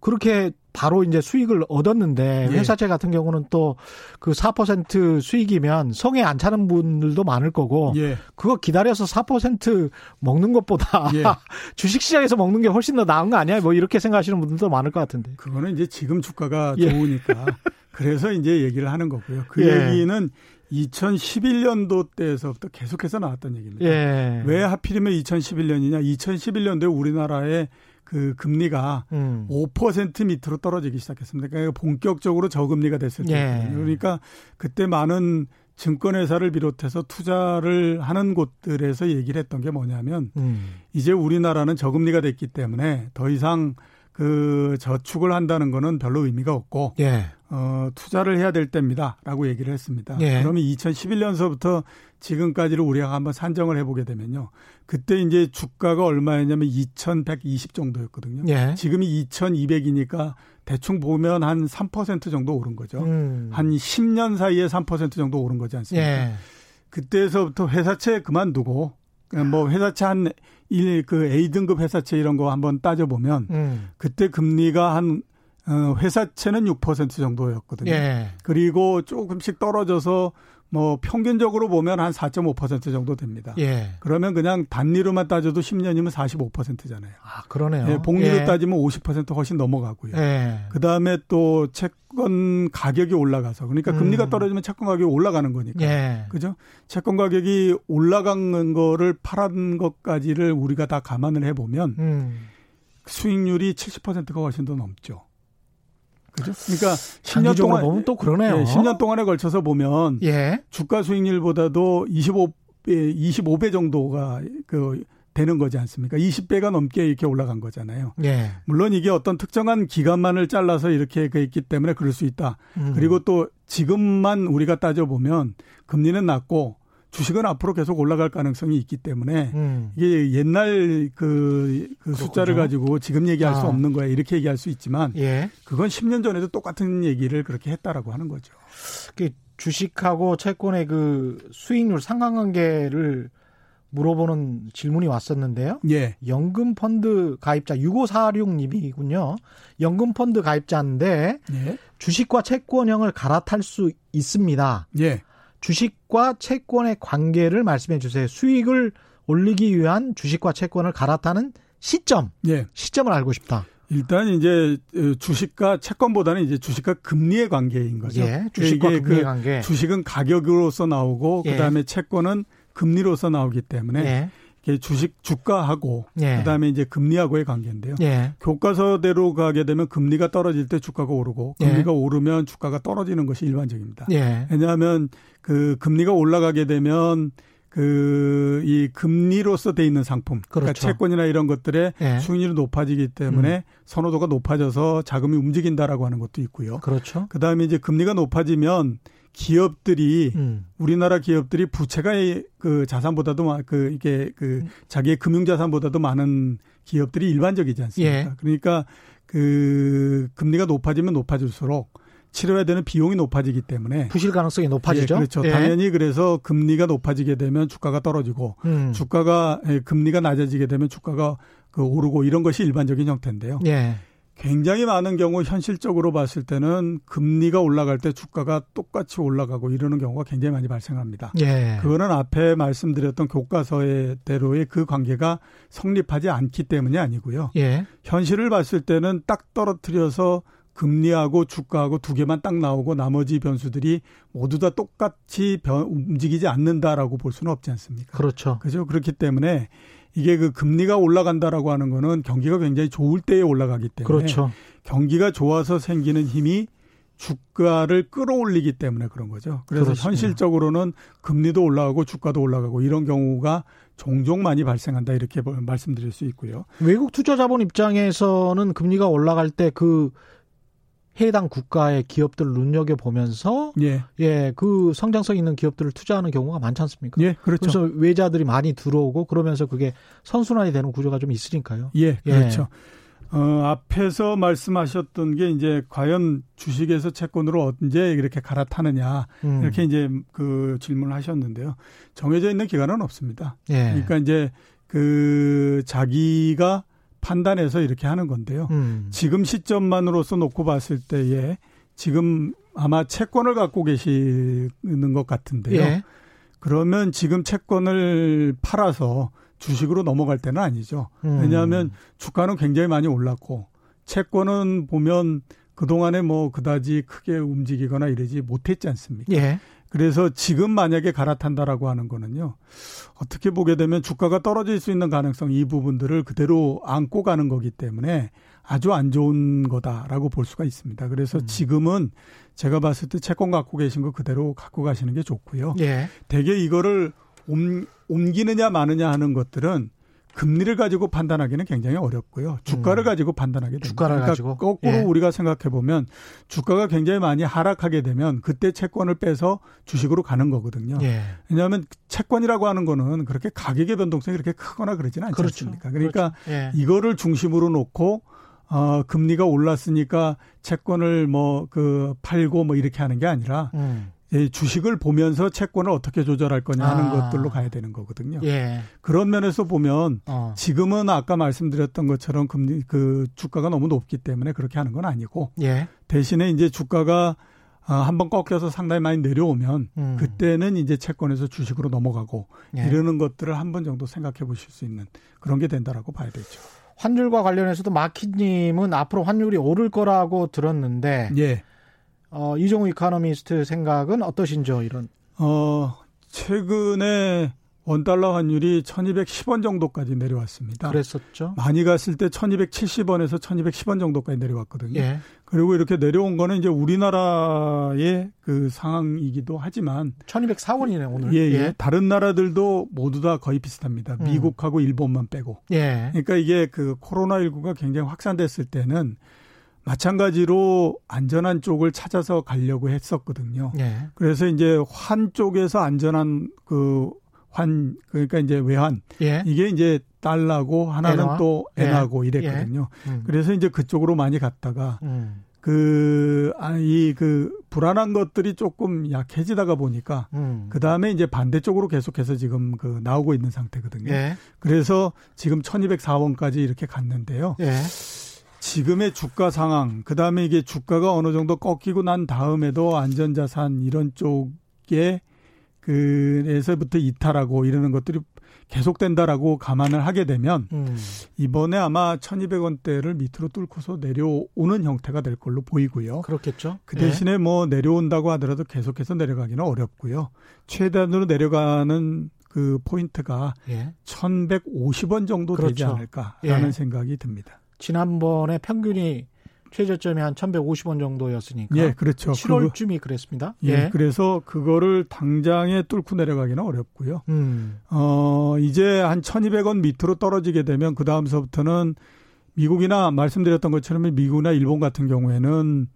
그렇게 바로 이제 수익을 얻었는데 예. 회사채 같은 경우는 또 그 4% 수익이면 성에 안 차는 분들도 많을 거고 예. 그거 기다려서 4% 먹는 것보다 예. 주식시장에서 먹는 게 훨씬 더 나은 거 아니야? 뭐 이렇게 생각하시는 분들도 많을 것 같은데. 그거는 이제 지금 주가가 예. 좋으니까 그래서 이제 얘기를 하는 거고요. 그 예. 얘기는 2011년도 때에서부터 계속해서 나왔던 얘기입니다. 예. 왜 하필이면 2011년이냐? 2011년도에 우리나라의 그 금리가 음. 5% 밑으로 떨어지기 시작했습니다. 그러니까 본격적으로 저금리가 됐을 때. 예. 그러니까 그때 많은 증권회사를 비롯해서 투자를 하는 곳들에서 얘기를 했던 게 뭐냐면 음. 이제 우리나라는 저금리가 됐기 때문에 더 이상 그 저축을 한다는 거는 별로 의미가 없고 예. 어, 투자를 해야 될 때입니다 라고 얘기를 했습니다. 예. 그러면 2011년서부터 지금까지를 우리가 한번 산정을 해보게 되면요. 그때 이제 주가가 얼마였냐면 2,120 정도였거든요. 예. 지금이 2,200이니까 대충 보면 한 3% 정도 오른 거죠. 음. 한 10년 사이에 3% 정도 오른 거지 않습니까? 예. 그때서부터 회사채 그만두고 뭐 회사채 한 일 그 A등급 회사채 이런 거 한번 따져 보면 음. 그때 금리가 한 어, 회사채는 6% 정도였거든요. 예. 그리고 조금씩 떨어져서 뭐 평균적으로 보면 한 4.5% 정도 됩니다. 예. 그러면 그냥 단리로만 따져도 10년이면 45%잖아요. 아, 그러네요. 예, 복리로 예. 따지면 50% 훨씬 넘어가고요. 예. 그다음에 또 채권 가격이 올라가서 그러니까 음. 금리가 떨어지면 채권 가격이 올라가는 거니까. 예. 그죠? 채권 가격이 올라간 거를 팔은 것까지를 우리가 다 감안을 해 보면 음. 수익률이 70%가 훨씬 더 넘죠. 그죠? 그러니까 10년 동안 보면 또 그러네요. 예, 10년 동안에 걸쳐서 보면 예. 주가 수익률보다도 25배 25배 정도가 그 되는 거지 않습니까? 20배가 넘게 이렇게 올라간 거잖아요. 예. 물론 이게 어떤 특정한 기간만을 잘라서 이렇게 했기 때문에 그럴 수 있다. 음. 그리고 또 지금만 우리가 따져 보면 금리는 낮고 주식은 앞으로 계속 올라갈 가능성이 있기 때문에 음. 이게 옛날 그, 그 숫자를 가지고 지금 얘기할 아. 수 없는 거야 이렇게 얘기할 수 있지만 예. 그건 10년 전에도 똑같은 얘기를 그렇게 했다라고 하는 거죠. 그 주식하고 채권의 그 수익률 상관관계를 물어보는 질문이 왔었는데요. 예. 연금 펀드 가입자 6546님이군요. 연금 펀드 가입자인데 예. 주식과 채권형을 갈아탈 수 있습니다. 예. 주식과 채권의 관계를 말씀해 주세요. 수익을 올리기 위한 주식과 채권을 갈아타는 시점. 예. 시점을 알고 싶다. 일단 이제 어, 주식과 채권보다는 이제 주식과 금리의 관계인 거죠. 예, 주식과 금리의 그 관계. 주식은 가격으로서 나오고 예. 그다음에 채권은 금리로서 나오기 때문에 예. 주식 주가하고 예. 그다음에 이제 금리하고의 관계인데요. 예. 교과서대로 가게 되면 금리가 떨어질 때 주가가 오르고 예. 금리가 오르면 주가가 떨어지는 것이 일반적입니다. 예. 왜냐하면 그 금리가 올라가게 되면 그, 이 금리로서 돼 있는 상품. 그러니까 그렇죠. 채권이나 이런 것들의 예. 수익률이 높아지기 때문에 음. 선호도가 높아져서 자금이 움직인다라고 하는 것도 있고요. 그렇죠. 그 다음에 이제 금리가 높아지면 기업들이 음. 우리나라 기업들이 부채가 그 자산보다도 그 이게 그 음. 자기의 금융 자산보다도 많은 기업들이 일반적이지 않습니까? 예. 그러니까 그 금리가 높아지면 높아질수록 치료해야 되는 비용이 높아지기 때문에 부실 가능성이 높아지죠. 예, 그렇죠. 예. 당연히 그래서 금리가 높아지게 되면 주가가 떨어지고 음. 주가가 예, 금리가 낮아지게 되면 주가가 그 오르고 이런 것이 일반적인 형태인데요. 예. 굉장히 많은 경우 현실적으로 봤을 때는 금리가 올라갈 때 주가가 똑같이 올라가고 이러는 경우가 굉장히 많이 발생합니다. 예. 그거는 앞에 말씀드렸던 교과서의 대로의 그 관계가 성립하지 않기 때문이 아니고요. 예. 현실을 봤을 때는 딱 떨어뜨려서 금리하고 주가하고 두 개만 딱 나오고 나머지 변수들이 모두 다 똑같이 변, 움직이지 않는다라고 볼 수는 없지 않습니까? 그렇죠. 그죠? 그렇기 때문에 이게 그 금리가 올라간다라고 하는 거는 경기가 굉장히 좋을 때에 올라가기 때문에 그렇죠. 경기가 좋아서 생기는 힘이 주가를 끌어올리기 때문에 그런 거죠. 그래서 그렇습니다. 현실적으로는 금리도 올라가고 주가도 올라가고 이런 경우가 종종 많이 발생한다 이렇게 말씀드릴 수 있고요. 외국 투자 자본 입장에서는 금리가 올라갈 때 그 해당 국가의 기업들을 눈여겨 보면서 예. 예, 그 성장성 있는 기업들을 투자하는 경우가 많지 않습니까? 예, 그렇죠. 그래서 외자들이 많이 들어오고 그러면서 그게 선순환이 되는 구조가 좀 있으니까요. 예, 그렇죠. 예. 어, 앞에서 말씀하셨던 게 이제 과연 주식에서 채권으로 언제 이렇게 갈아타느냐 음. 이렇게 이제 그 질문을 하셨는데요. 정해져 있는 기간은 없습니다. 예. 그러니까 이제 그 자기가 판단해서 이렇게 하는 건데요. 음. 지금 시점만으로서 놓고 봤을 때에 지금 아마 채권을 갖고 계시는 것 같은데요. 예. 그러면 지금 채권을 팔아서 주식으로 넘어갈 때는 아니죠. 음. 왜냐하면 주가는 굉장히 많이 올랐고 채권은 보면 그동안에 뭐 그다지 크게 움직이거나 이러지 못했지 않습니까? 예. 그래서 지금 만약에 갈아탄다라고 하는 거는요. 어떻게 보게 되면 주가가 떨어질 수 있는 가능성 이 부분들을 그대로 안고 가는 거기 때문에 아주 안 좋은 거다라고 볼 수가 있습니다. 그래서 음. 지금은 제가 봤을 때 채권 갖고 계신 거 그대로 갖고 가시는 게 좋고요. 예. 대개 이거를 옮, 옮기느냐 마느냐 하는 것들은 금리를 가지고 판단하기는 굉장히 어렵고요. 주가를 음. 가지고 판단하게 됩니다. 주가를 그러니까 가지고 거꾸로 예. 우리가 생각해 보면 주가가 굉장히 많이 하락하게 되면 그때 채권을 빼서 주식으로 가는 거거든요. 예. 왜냐하면 채권이라고 하는 거는 그렇게 가격의 변동성이 그렇게 크거나 그러지는 않지 그렇죠. 않습니까? 그러니까 그렇죠. 예. 이거를 중심으로 놓고 어 금리가 올랐으니까 채권을 뭐 그 팔고 뭐 이렇게 하는 게 아니라 음. 예, 주식을 보면서 채권을 어떻게 조절할 거냐 하는 아. 것들로 가야 되는 거거든요. 예. 그런 면에서 보면 어. 지금은 아까 말씀드렸던 것처럼 금리 그 주가가 너무 높기 때문에 그렇게 하는 건 아니고 예. 대신에 이제 주가가 아, 한번 꺾여서 상당히 많이 내려오면 음. 그때는 이제 채권에서 주식으로 넘어가고 예. 이러는 것들을 한 번 정도 생각해 보실 수 있는 그런 게 된다라고 봐야 되죠. 환율과 관련해서도 마키님은 앞으로 환율이 오를 거라고 들었는데 예. 어, 이종우 이카노미스트 생각은 어떠신죠? 이런. 어, 최근에 원달러 환율이 1210원 정도까지 내려왔습니다. 그랬었죠. 많이 갔을 때 1270원에서 1210원 정도까지 내려왔거든요. 예. 그리고 이렇게 내려온 거는 이제 우리나라의 그 상황이기도 하지만 1204원이네, 오늘. 예, 예. 다른 나라들도 모두 다 거의 비슷합니다. 음. 미국하고 일본만 빼고. 예. 그러니까 이게 그 코로나 19가 굉장히 확산됐을 때는 마찬가지로 안전한 쪽을 찾아서 가려고 했었거든요. 예. 그래서 이제 환 쪽에서 안전한 그 환 그러니까 이제 외환 예. 이게 이제 달러고 하나는 엔화? 또 엔화고 예. 이랬거든요. 예. 음. 그래서 이제 그쪽으로 많이 갔다가 음. 그, 아, 이, 그, 불안한 것들이 조금 약해지다가 보니까, 음. 그 다음에 이제 반대쪽으로 계속해서 지금 그 나오고 있는 상태거든요. 예. 그래서 지금 1204원까지 이렇게 갔는데요. 예. 지금의 주가 상황, 그 다음에 이게 주가가 어느 정도 꺾이고 난 다음에도 안전자산 이런 쪽에 그에서부터 이탈하고 이러는 것들이 계속된다라고 감안을 하게 되면 음. 이번에 아마 1200원대를 밑으로 뚫고서 내려오는 형태가 될 걸로 보이고요. 그렇겠죠. 그 대신에 예. 뭐 내려온다고 하더라도 계속해서 내려가기는 어렵고요. 최단으로 내려가는 그 포인트가 예. 1150원 정도 그렇죠. 되지 않을까라는 예. 생각이 듭니다. 지난번에 평균이 최저점이 한 1,150원 정도였으니까. 예, 그렇죠. 7월쯤이 그랬습니다. 예, 예, 그래서 그거를 당장에 뚫고 내려가기는 어렵고요. 음. 어, 이제 한 1,200원 밑으로 떨어지게 되면 그 다음서부터는 미국이나 말씀드렸던 것처럼 미국이나 일본 같은 경우에는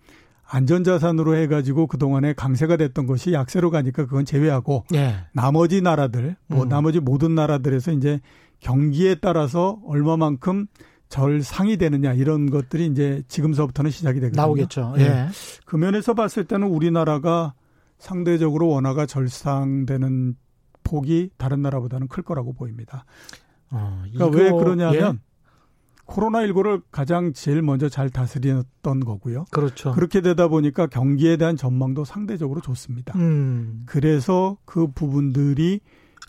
안전자산으로 해가지고 그동안에 강세가 됐던 것이 약세로 가니까 그건 제외하고 예. 나머지 나라들, 뭐 음. 나머지 모든 나라들에서 이제 경기에 따라서 얼마만큼 절상이 되느냐 이런 것들이 이제 지금서부터는 시작이 되거든요. 나오겠죠. 예. 예. 그 면에서 봤을 때는 우리나라가 상대적으로 원화가 절상되는 폭이 다른 나라보다는 클 거라고 보입니다. 어, 그러니까 왜 그러냐면 예? 코로나19를 가장 제일 먼저 잘 다스렸던 거고요. 그렇죠. 그렇게 되다 보니까 경기에 대한 전망도 상대적으로 좋습니다. 음. 그래서 그 부분들이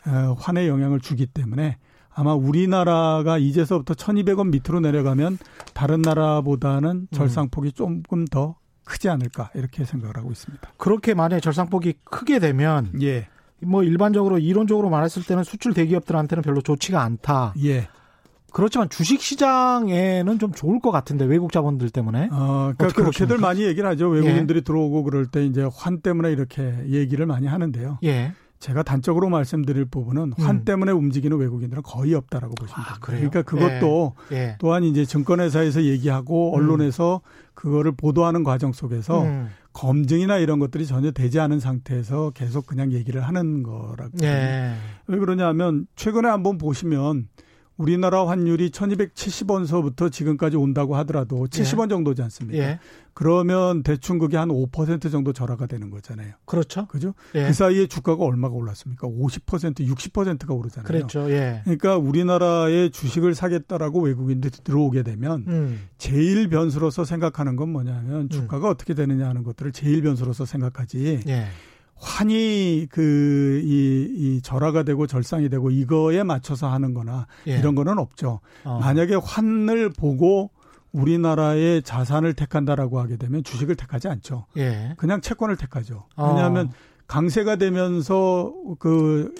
어, 환에 영향을 주기 때문에 아마 우리나라가 이제서부터 1200원 밑으로 내려가면 다른 나라보다는 음. 절상폭이 조금 더 크지 않을까 이렇게 생각을 하고 있습니다. 그렇게 만약에 절상폭이 크게 되면 예. 뭐 일반적으로 이론적으로 말했을 때는 수출 대기업들한테는 별로 좋지가 않다. 예. 그렇지만 주식 시장에는 좀 좋을 것 같은데 외국 자본들 때문에. 어, 그러니까 그렇게들 많이 얘기를 하죠. 외국인들이 예. 들어오고 그럴 때 이제 환 때문에 이렇게 얘기를 많이 하는데요. 예. 제가 단적으로 말씀드릴 부분은 환 음. 때문에 움직이는 외국인들은 거의 없다라고 보시면 됩니다. 아, 그러니까 그것도 예. 예. 또한 이제 증권회사에서 얘기하고 음. 언론에서 그거를 보도하는 과정 속에서 음. 검증이나 이런 것들이 전혀 되지 않은 상태에서 계속 그냥 얘기를 하는 거라고. 예. 왜 그러냐면 최근에 한번 보시면 우리나라 환율이 1270원서부터 지금까지 온다고 하더라도 70원 예. 정도지 않습니까? 예. 그러면 대충 그게 한 5% 정도 절하가 되는 거잖아요. 그렇죠. 그죠? 예. 그 사이에 주가가 얼마가 올랐습니까? 50%, 60%가 오르잖아요. 그렇죠. 예. 그러니까 우리나라에 주식을 사겠다라고 외국인들이 들어오게 되면 음. 제일 변수로서 생각하는 건 뭐냐면 음. 주가가 음. 어떻게 되느냐 하는 것들을 제일 변수로서 생각하지. 예. 환이 그, 이, 이 절하가 되고 절상이 되고 이거에 맞춰서 하는 거나 예. 이런 거는 없죠. 어. 만약에 환을 보고 우리나라의 자산을 택한다라고 하게 되면 주식을 택하지 않죠. 예. 그냥 채권을 택하죠. 어. 왜냐하면 강세가 되면서 그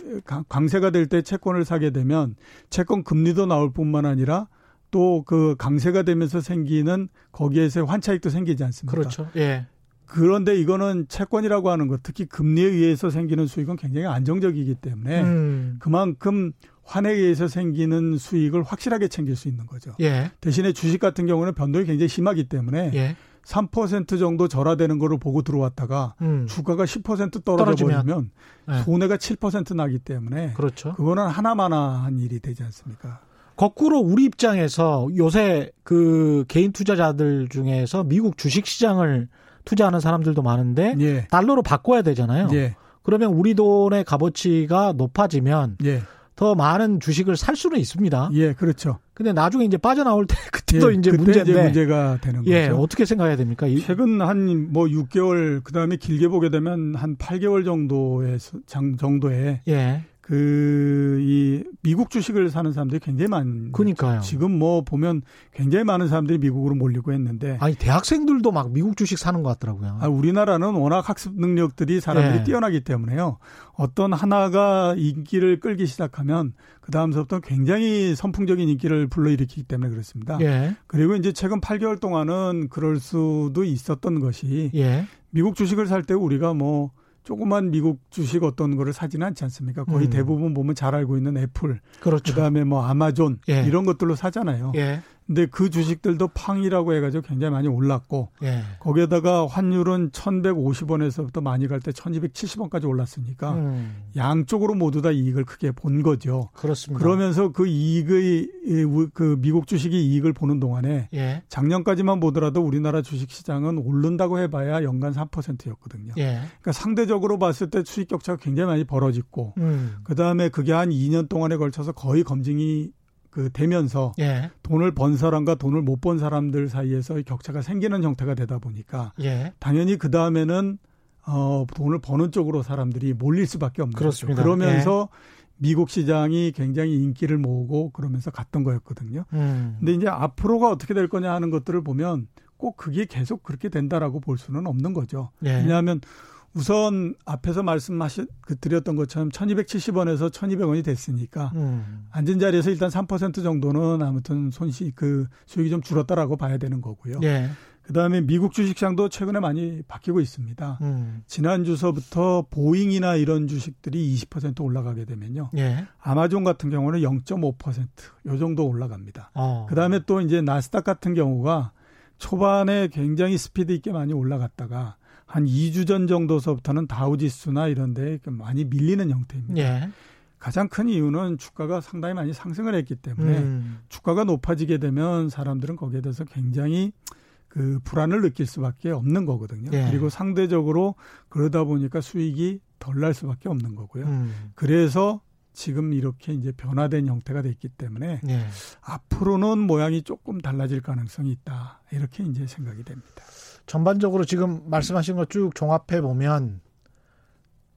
강세가 될 때 채권을 사게 되면 채권 금리도 나올 뿐만 아니라 또 그 강세가 되면서 생기는 거기에서 환차익도 생기지 않습니까? 그렇죠. 예. 그런데 이거는 채권이라고 하는 것, 특히 금리에 의해서 생기는 수익은 굉장히 안정적이기 때문에 음. 그만큼 환에 의해서 생기는 수익을 확실하게 챙길 수 있는 거죠. 예. 대신에 주식 같은 경우는 변동이 굉장히 심하기 때문에 예. 3% 정도 절하되는 거를 보고 들어왔다가 음. 주가가 10% 떨어져 버리면 네. 손해가 7% 나기 때문에 그렇죠. 그거는 하나마나한 일이 되지 않습니까? 거꾸로 우리 입장에서 요새 그 개인 투자자들 중에서 미국 주식 시장을 투자하는 사람들도 많은데 예. 달러로 바꿔야 되잖아요. 예. 그러면 우리 돈의 값어치가 높아지면 예. 더 많은 주식을 살 수는 있습니다. 예, 그렇죠. 근데 나중에 이제 빠져나올 때 그때도 예, 이제 그때 문제인데 이제 문제가 되는 예, 거죠. 어떻게 생각해야 됩니까? 최근 한 뭐 6개월 그다음에 길게 보게 되면 한 8개월 정도의 장 정도에 예. 그 이 미국 주식을 사는 사람들이 굉장히 많. 그니까요. 지금 뭐 보면 굉장히 많은 사람들이 미국으로 몰리고 했는데. 아니 대학생들도 막 미국 주식 사는 것 같더라고요. 아, 우리나라는 워낙 학습 능력들이 사람들이 네. 뛰어나기 때문에요. 어떤 하나가 인기를 끌기 시작하면 그 다음서부터 굉장히 선풍적인 인기를 불러일으키기 때문에 그렇습니다. 예. 그리고 이제 최근 8개월 동안은 그럴 수도 있었던 것이 예. 미국 주식을 살 때 우리가 뭐 조그만 미국 주식 어떤 거를 사지는 않지 않습니까? 거의 음. 대부분 보면 잘 알고 있는 애플, 그렇죠. 그다음에 뭐 아마존 예. 이런 것들로 사잖아요. 예. 근데 그 주식들도 팡이라고 해가지고 굉장히 많이 올랐고 예. 거기에다가 환율은 1,150원에서부터 많이 갈 때 1,270원까지 올랐으니까 음. 양쪽으로 모두 다 이익을 크게 본 거죠. 그렇습니다. 그러면서 그 이익의 그 미국 주식이 이익을 보는 동안에 예. 작년까지만 보더라도 우리나라 주식 시장은 오른다고 해봐야 연간 3%였거든요. 예. 그러니까 상대적으로 봤을 때 수익 격차가 굉장히 많이 벌어졌고 음. 그 다음에 그게 한 2년 동안에 걸쳐서 거의 검증이 그 되면서 예. 돈을 번 사람과 돈을 못 번 사람들 사이에서 격차가 생기는 형태가 되다 보니까 예. 당연히 그 다음에는 어 돈을 버는 쪽으로 사람들이 몰릴 수밖에 없는 그렇습니다. 거죠. 그러면서 예. 미국 시장이 굉장히 인기를 모으고 그러면서 갔던 거였거든요. 음. 근데 이제 앞으로가 어떻게 될 거냐 하는 것들을 보면 꼭 그게 계속 그렇게 된다라고 볼 수는 없는 거죠. 예. 왜냐하면 우선 앞에서 말씀하신 그 드렸던 것처럼 1270원에서 1200원이 됐으니까 음. 앉은 자리에서 일단 3% 정도는 아무튼 손실 그 수익이 좀 줄었다라고 봐야 되는 거고요. 예. 그다음에 미국 주식시장도 최근에 많이 바뀌고 있습니다. 음. 지난 주서부터 보잉이나 이런 주식들이 20% 올라가게 되면요. 예. 아마존 같은 경우는 0.5%요 정도 올라갑니다. 어. 그다음에 또 이제 나스닥 같은 경우가 초반에 굉장히 스피드 있게 많이 올라갔다가 한 2주 전 정도서부터는 다우지수나 이런 데 많이 밀리는 형태입니다. 예. 가장 큰 이유는 주가가 상당히 많이 상승을 했기 때문에 음. 주가가 높아지게 되면 사람들은 거기에 대해서 굉장히 그 불안을 느낄 수밖에 없는 거거든요. 예. 그리고 상대적으로 그러다 보니까 수익이 덜 날 수밖에 없는 거고요. 음. 그래서 지금 이렇게 이제 변화된 형태가 됐기 때문에 예. 앞으로는 모양이 조금 달라질 가능성이 있다. 이렇게 이제 생각이 됩니다. 전반적으로 지금 말씀하신 거쭉 종합해 보면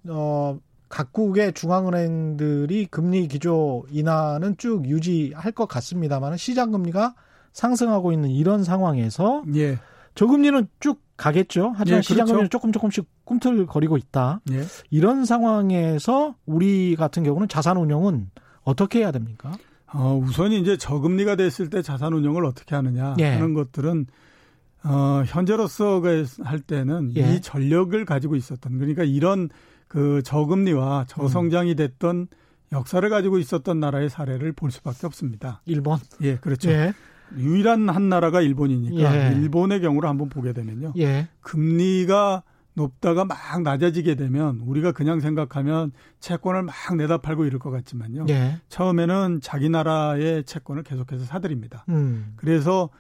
어 각국의 중앙은행들이 금리 기조 인하는 쭉 유지할 것 같습니다만 시장 금리가 상승하고 있는 이런 상황에서 예. 저금리는 쭉 가겠죠. 하지만 예, 시장 금리는 그렇죠. 조금 조금씩 꿈틀거리고 있다. 예. 이런 상황에서 우리 같은 경우는 자산 운용은 어떻게 해야 됩니까? 어, 우선 이제 저금리가 됐을 때 자산 운용을 어떻게 하느냐 예. 하는 것들은 어, 현재로서 할 때는 예. 이 전력을 가지고 있었던 그러니까 이런 그 저금리와 저성장이 됐던 역사를 가지고 있었던 나라의 사례를 볼 수밖에 없습니다. 일본? 예, 그렇죠. 예. 유일한 한 나라가 일본이니까 예. 일본의 경우를 한번 보게 되면요. 예. 금리가 높다가 막 낮아지게 되면 우리가 그냥 생각하면 채권을 막 내다 팔고 이럴 것 같지만요. 예. 처음에는 자기 나라의 채권을 계속해서 사들입니다. 음. 그래서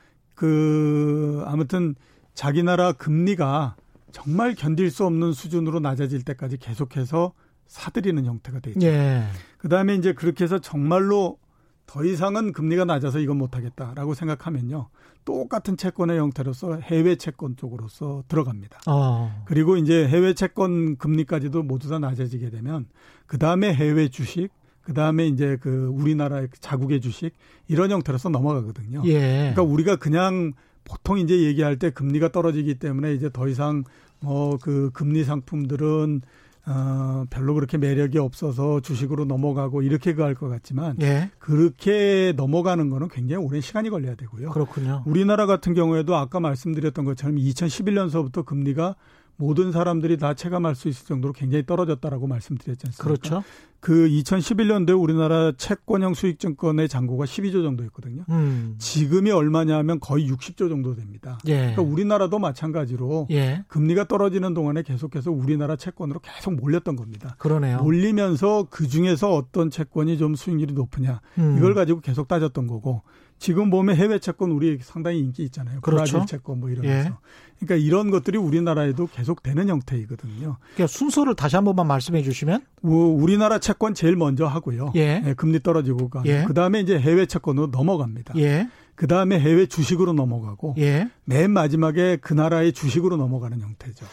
그 아무튼 자기 나라 금리가 정말 견딜 수 없는 수준으로 낮아질 때까지 계속해서 사들이는 형태가 되죠. 예. 그다음에 이제 그렇게 해서 정말로 더 이상은 금리가 낮아서 이건 못하겠다라고 생각하면요. 똑같은 채권의 형태로서 해외 채권 쪽으로서 들어갑니다. 어. 그리고 이제 해외 채권 금리까지도 모두 다 낮아지게 되면 그 다음에 해외 주식, 그 다음에 이제 그 우리나라의 자국의 주식 이런 형태로서 넘어가거든요. 예. 그러니까 우리가 그냥 보통 이제 얘기할 때 금리가 떨어지기 때문에 이제 더 이상 뭐그 금리 상품들은 어, 별로 그렇게 매력이 없어서 주식으로 넘어가고 이렇게 그할것 같지만 예. 그렇게 넘어가는 거는 굉장히 오랜 시간이 걸려야 되고요. 그렇군요. 우리나라 같은 경우에도 아까 말씀드렸던 것처럼 2011년서부터 금리가 모든 사람들이 다 체감할 수 있을 정도로 굉장히 떨어졌다라고 말씀드렸지 않습니까? 그렇죠. 그 2011년도에 우리나라 채권형 수익증권의 잔고가 12조 정도였거든요. 음. 지금이 얼마냐 면 거의 60조 정도 됩니다. 예. 그러니까 우리나라도 마찬가지로 예. 금리가 떨어지는 동안에 계속해서 우리나라 채권으로 계속 몰렸던 겁니다. 그러네요. 몰리면서 그 중에서 어떤 채권이 좀 수익률이 높으냐 음. 이걸 가지고 계속 따졌던 거고 지금 보면 해외 채권 우리 상당히 인기 있잖아요. 그렇죠. 브라질 채권 뭐 이러면서. 예. 그러니까 이런 것들이 우리나라에도 계속 되는 형태이거든요. 그러니까 순서를 다시 한 번만 말씀해 주시면 우리나라 채권 제일 먼저 하고요. 예. 예 금리 떨어지고 가. 예. 그다음에 이제 해외 채권으로 넘어갑니다. 예. 그다음에 해외 주식으로 넘어가고 예. 맨 마지막에 그 나라의 주식으로 넘어가는 형태죠.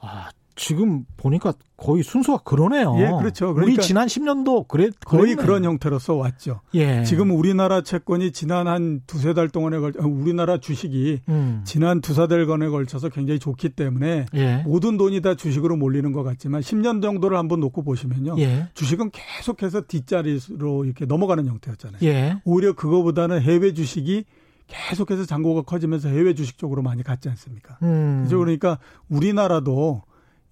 아, 지금 보니까 거의 순서가 그러네요. 예, 그렇죠. 그러니까 우리 지난 10년도 그래 거의 그런 형태로서 왔죠. 예. 지금 우리나라 채권이 지난 한 두세 달 동안에 걸 어, 우리나라 주식이 음. 지난 두세 달간에 걸쳐서 굉장히 좋기 때문에 예. 모든 돈이 다 주식으로 몰리는 것 같지만 10년 정도를 한번 놓고 보시면요. 예. 주식은 계속해서 뒷자리로 이렇게 넘어가는 형태였잖아요. 예. 오히려 그거보다는 해외 주식이 계속해서 잔고가 커지면서 해외 주식 쪽으로 많이 갔지 않습니까? 음. 그죠? 그러니까 우리나라도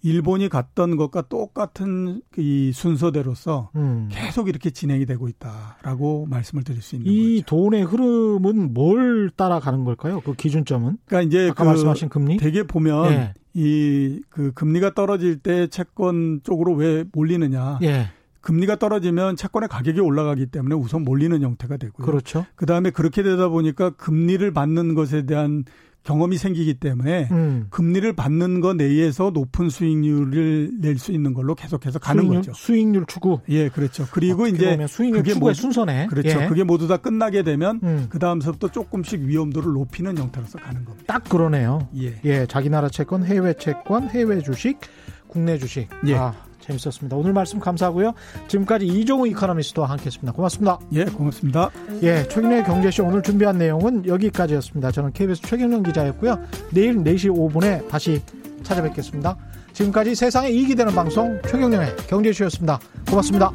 일본이 갔던 것과 똑같은 이 순서대로서 음. 계속 이렇게 진행이 되고 있다라고 말씀을 드릴 수 있는 이 거죠. 돈의 흐름은 뭘 따라가는 걸까요? 그 기준점은? 그러니까 이제 아까 그 말씀하신 금리? 되게 보면 네. 이그 금리가 떨어질 때 채권 쪽으로 왜 몰리느냐? 예. 금리가 떨어지면 채권의 가격이 올라가기 때문에 우선 몰리는 형태가 되고요. 그렇죠. 그 다음에 그렇게 되다 보니까 금리를 받는 것에 대한 경험이 생기기 때문에 음. 금리를 받는 것 내에서 높은 수익률을 낼 수 있는 걸로 계속해서 가는 수익률, 거죠. 수익률 추구. 예, 그렇죠. 그리고 이제 수익률 그게 추구의 순서네. 그렇죠. 예. 그게 모두 다 끝나게 되면 음. 그 다음서부터 조금씩 위험도를 높이는 형태로서 가는 겁니다. 딱 그러네요. 예. 예, 자기 나라 채권, 해외 채권, 해외 주식, 국내 주식. 예. 아. 재밌었습니다. 오늘 말씀 감사하고요. 지금까지 이종우 이코노미스트와 함께했습니다. 고맙습니다. 예, 고맙습니다. 예, 최근의 경제쇼 오늘 준비한 내용은 여기까지였습니다. 저는 KBS 최경영 기자였고요. 내일 4시 5분에 다시 찾아뵙겠습니다. 지금까지 세상에 이익이 되는 방송 최경영의 경제쇼였습니다. 고맙습니다.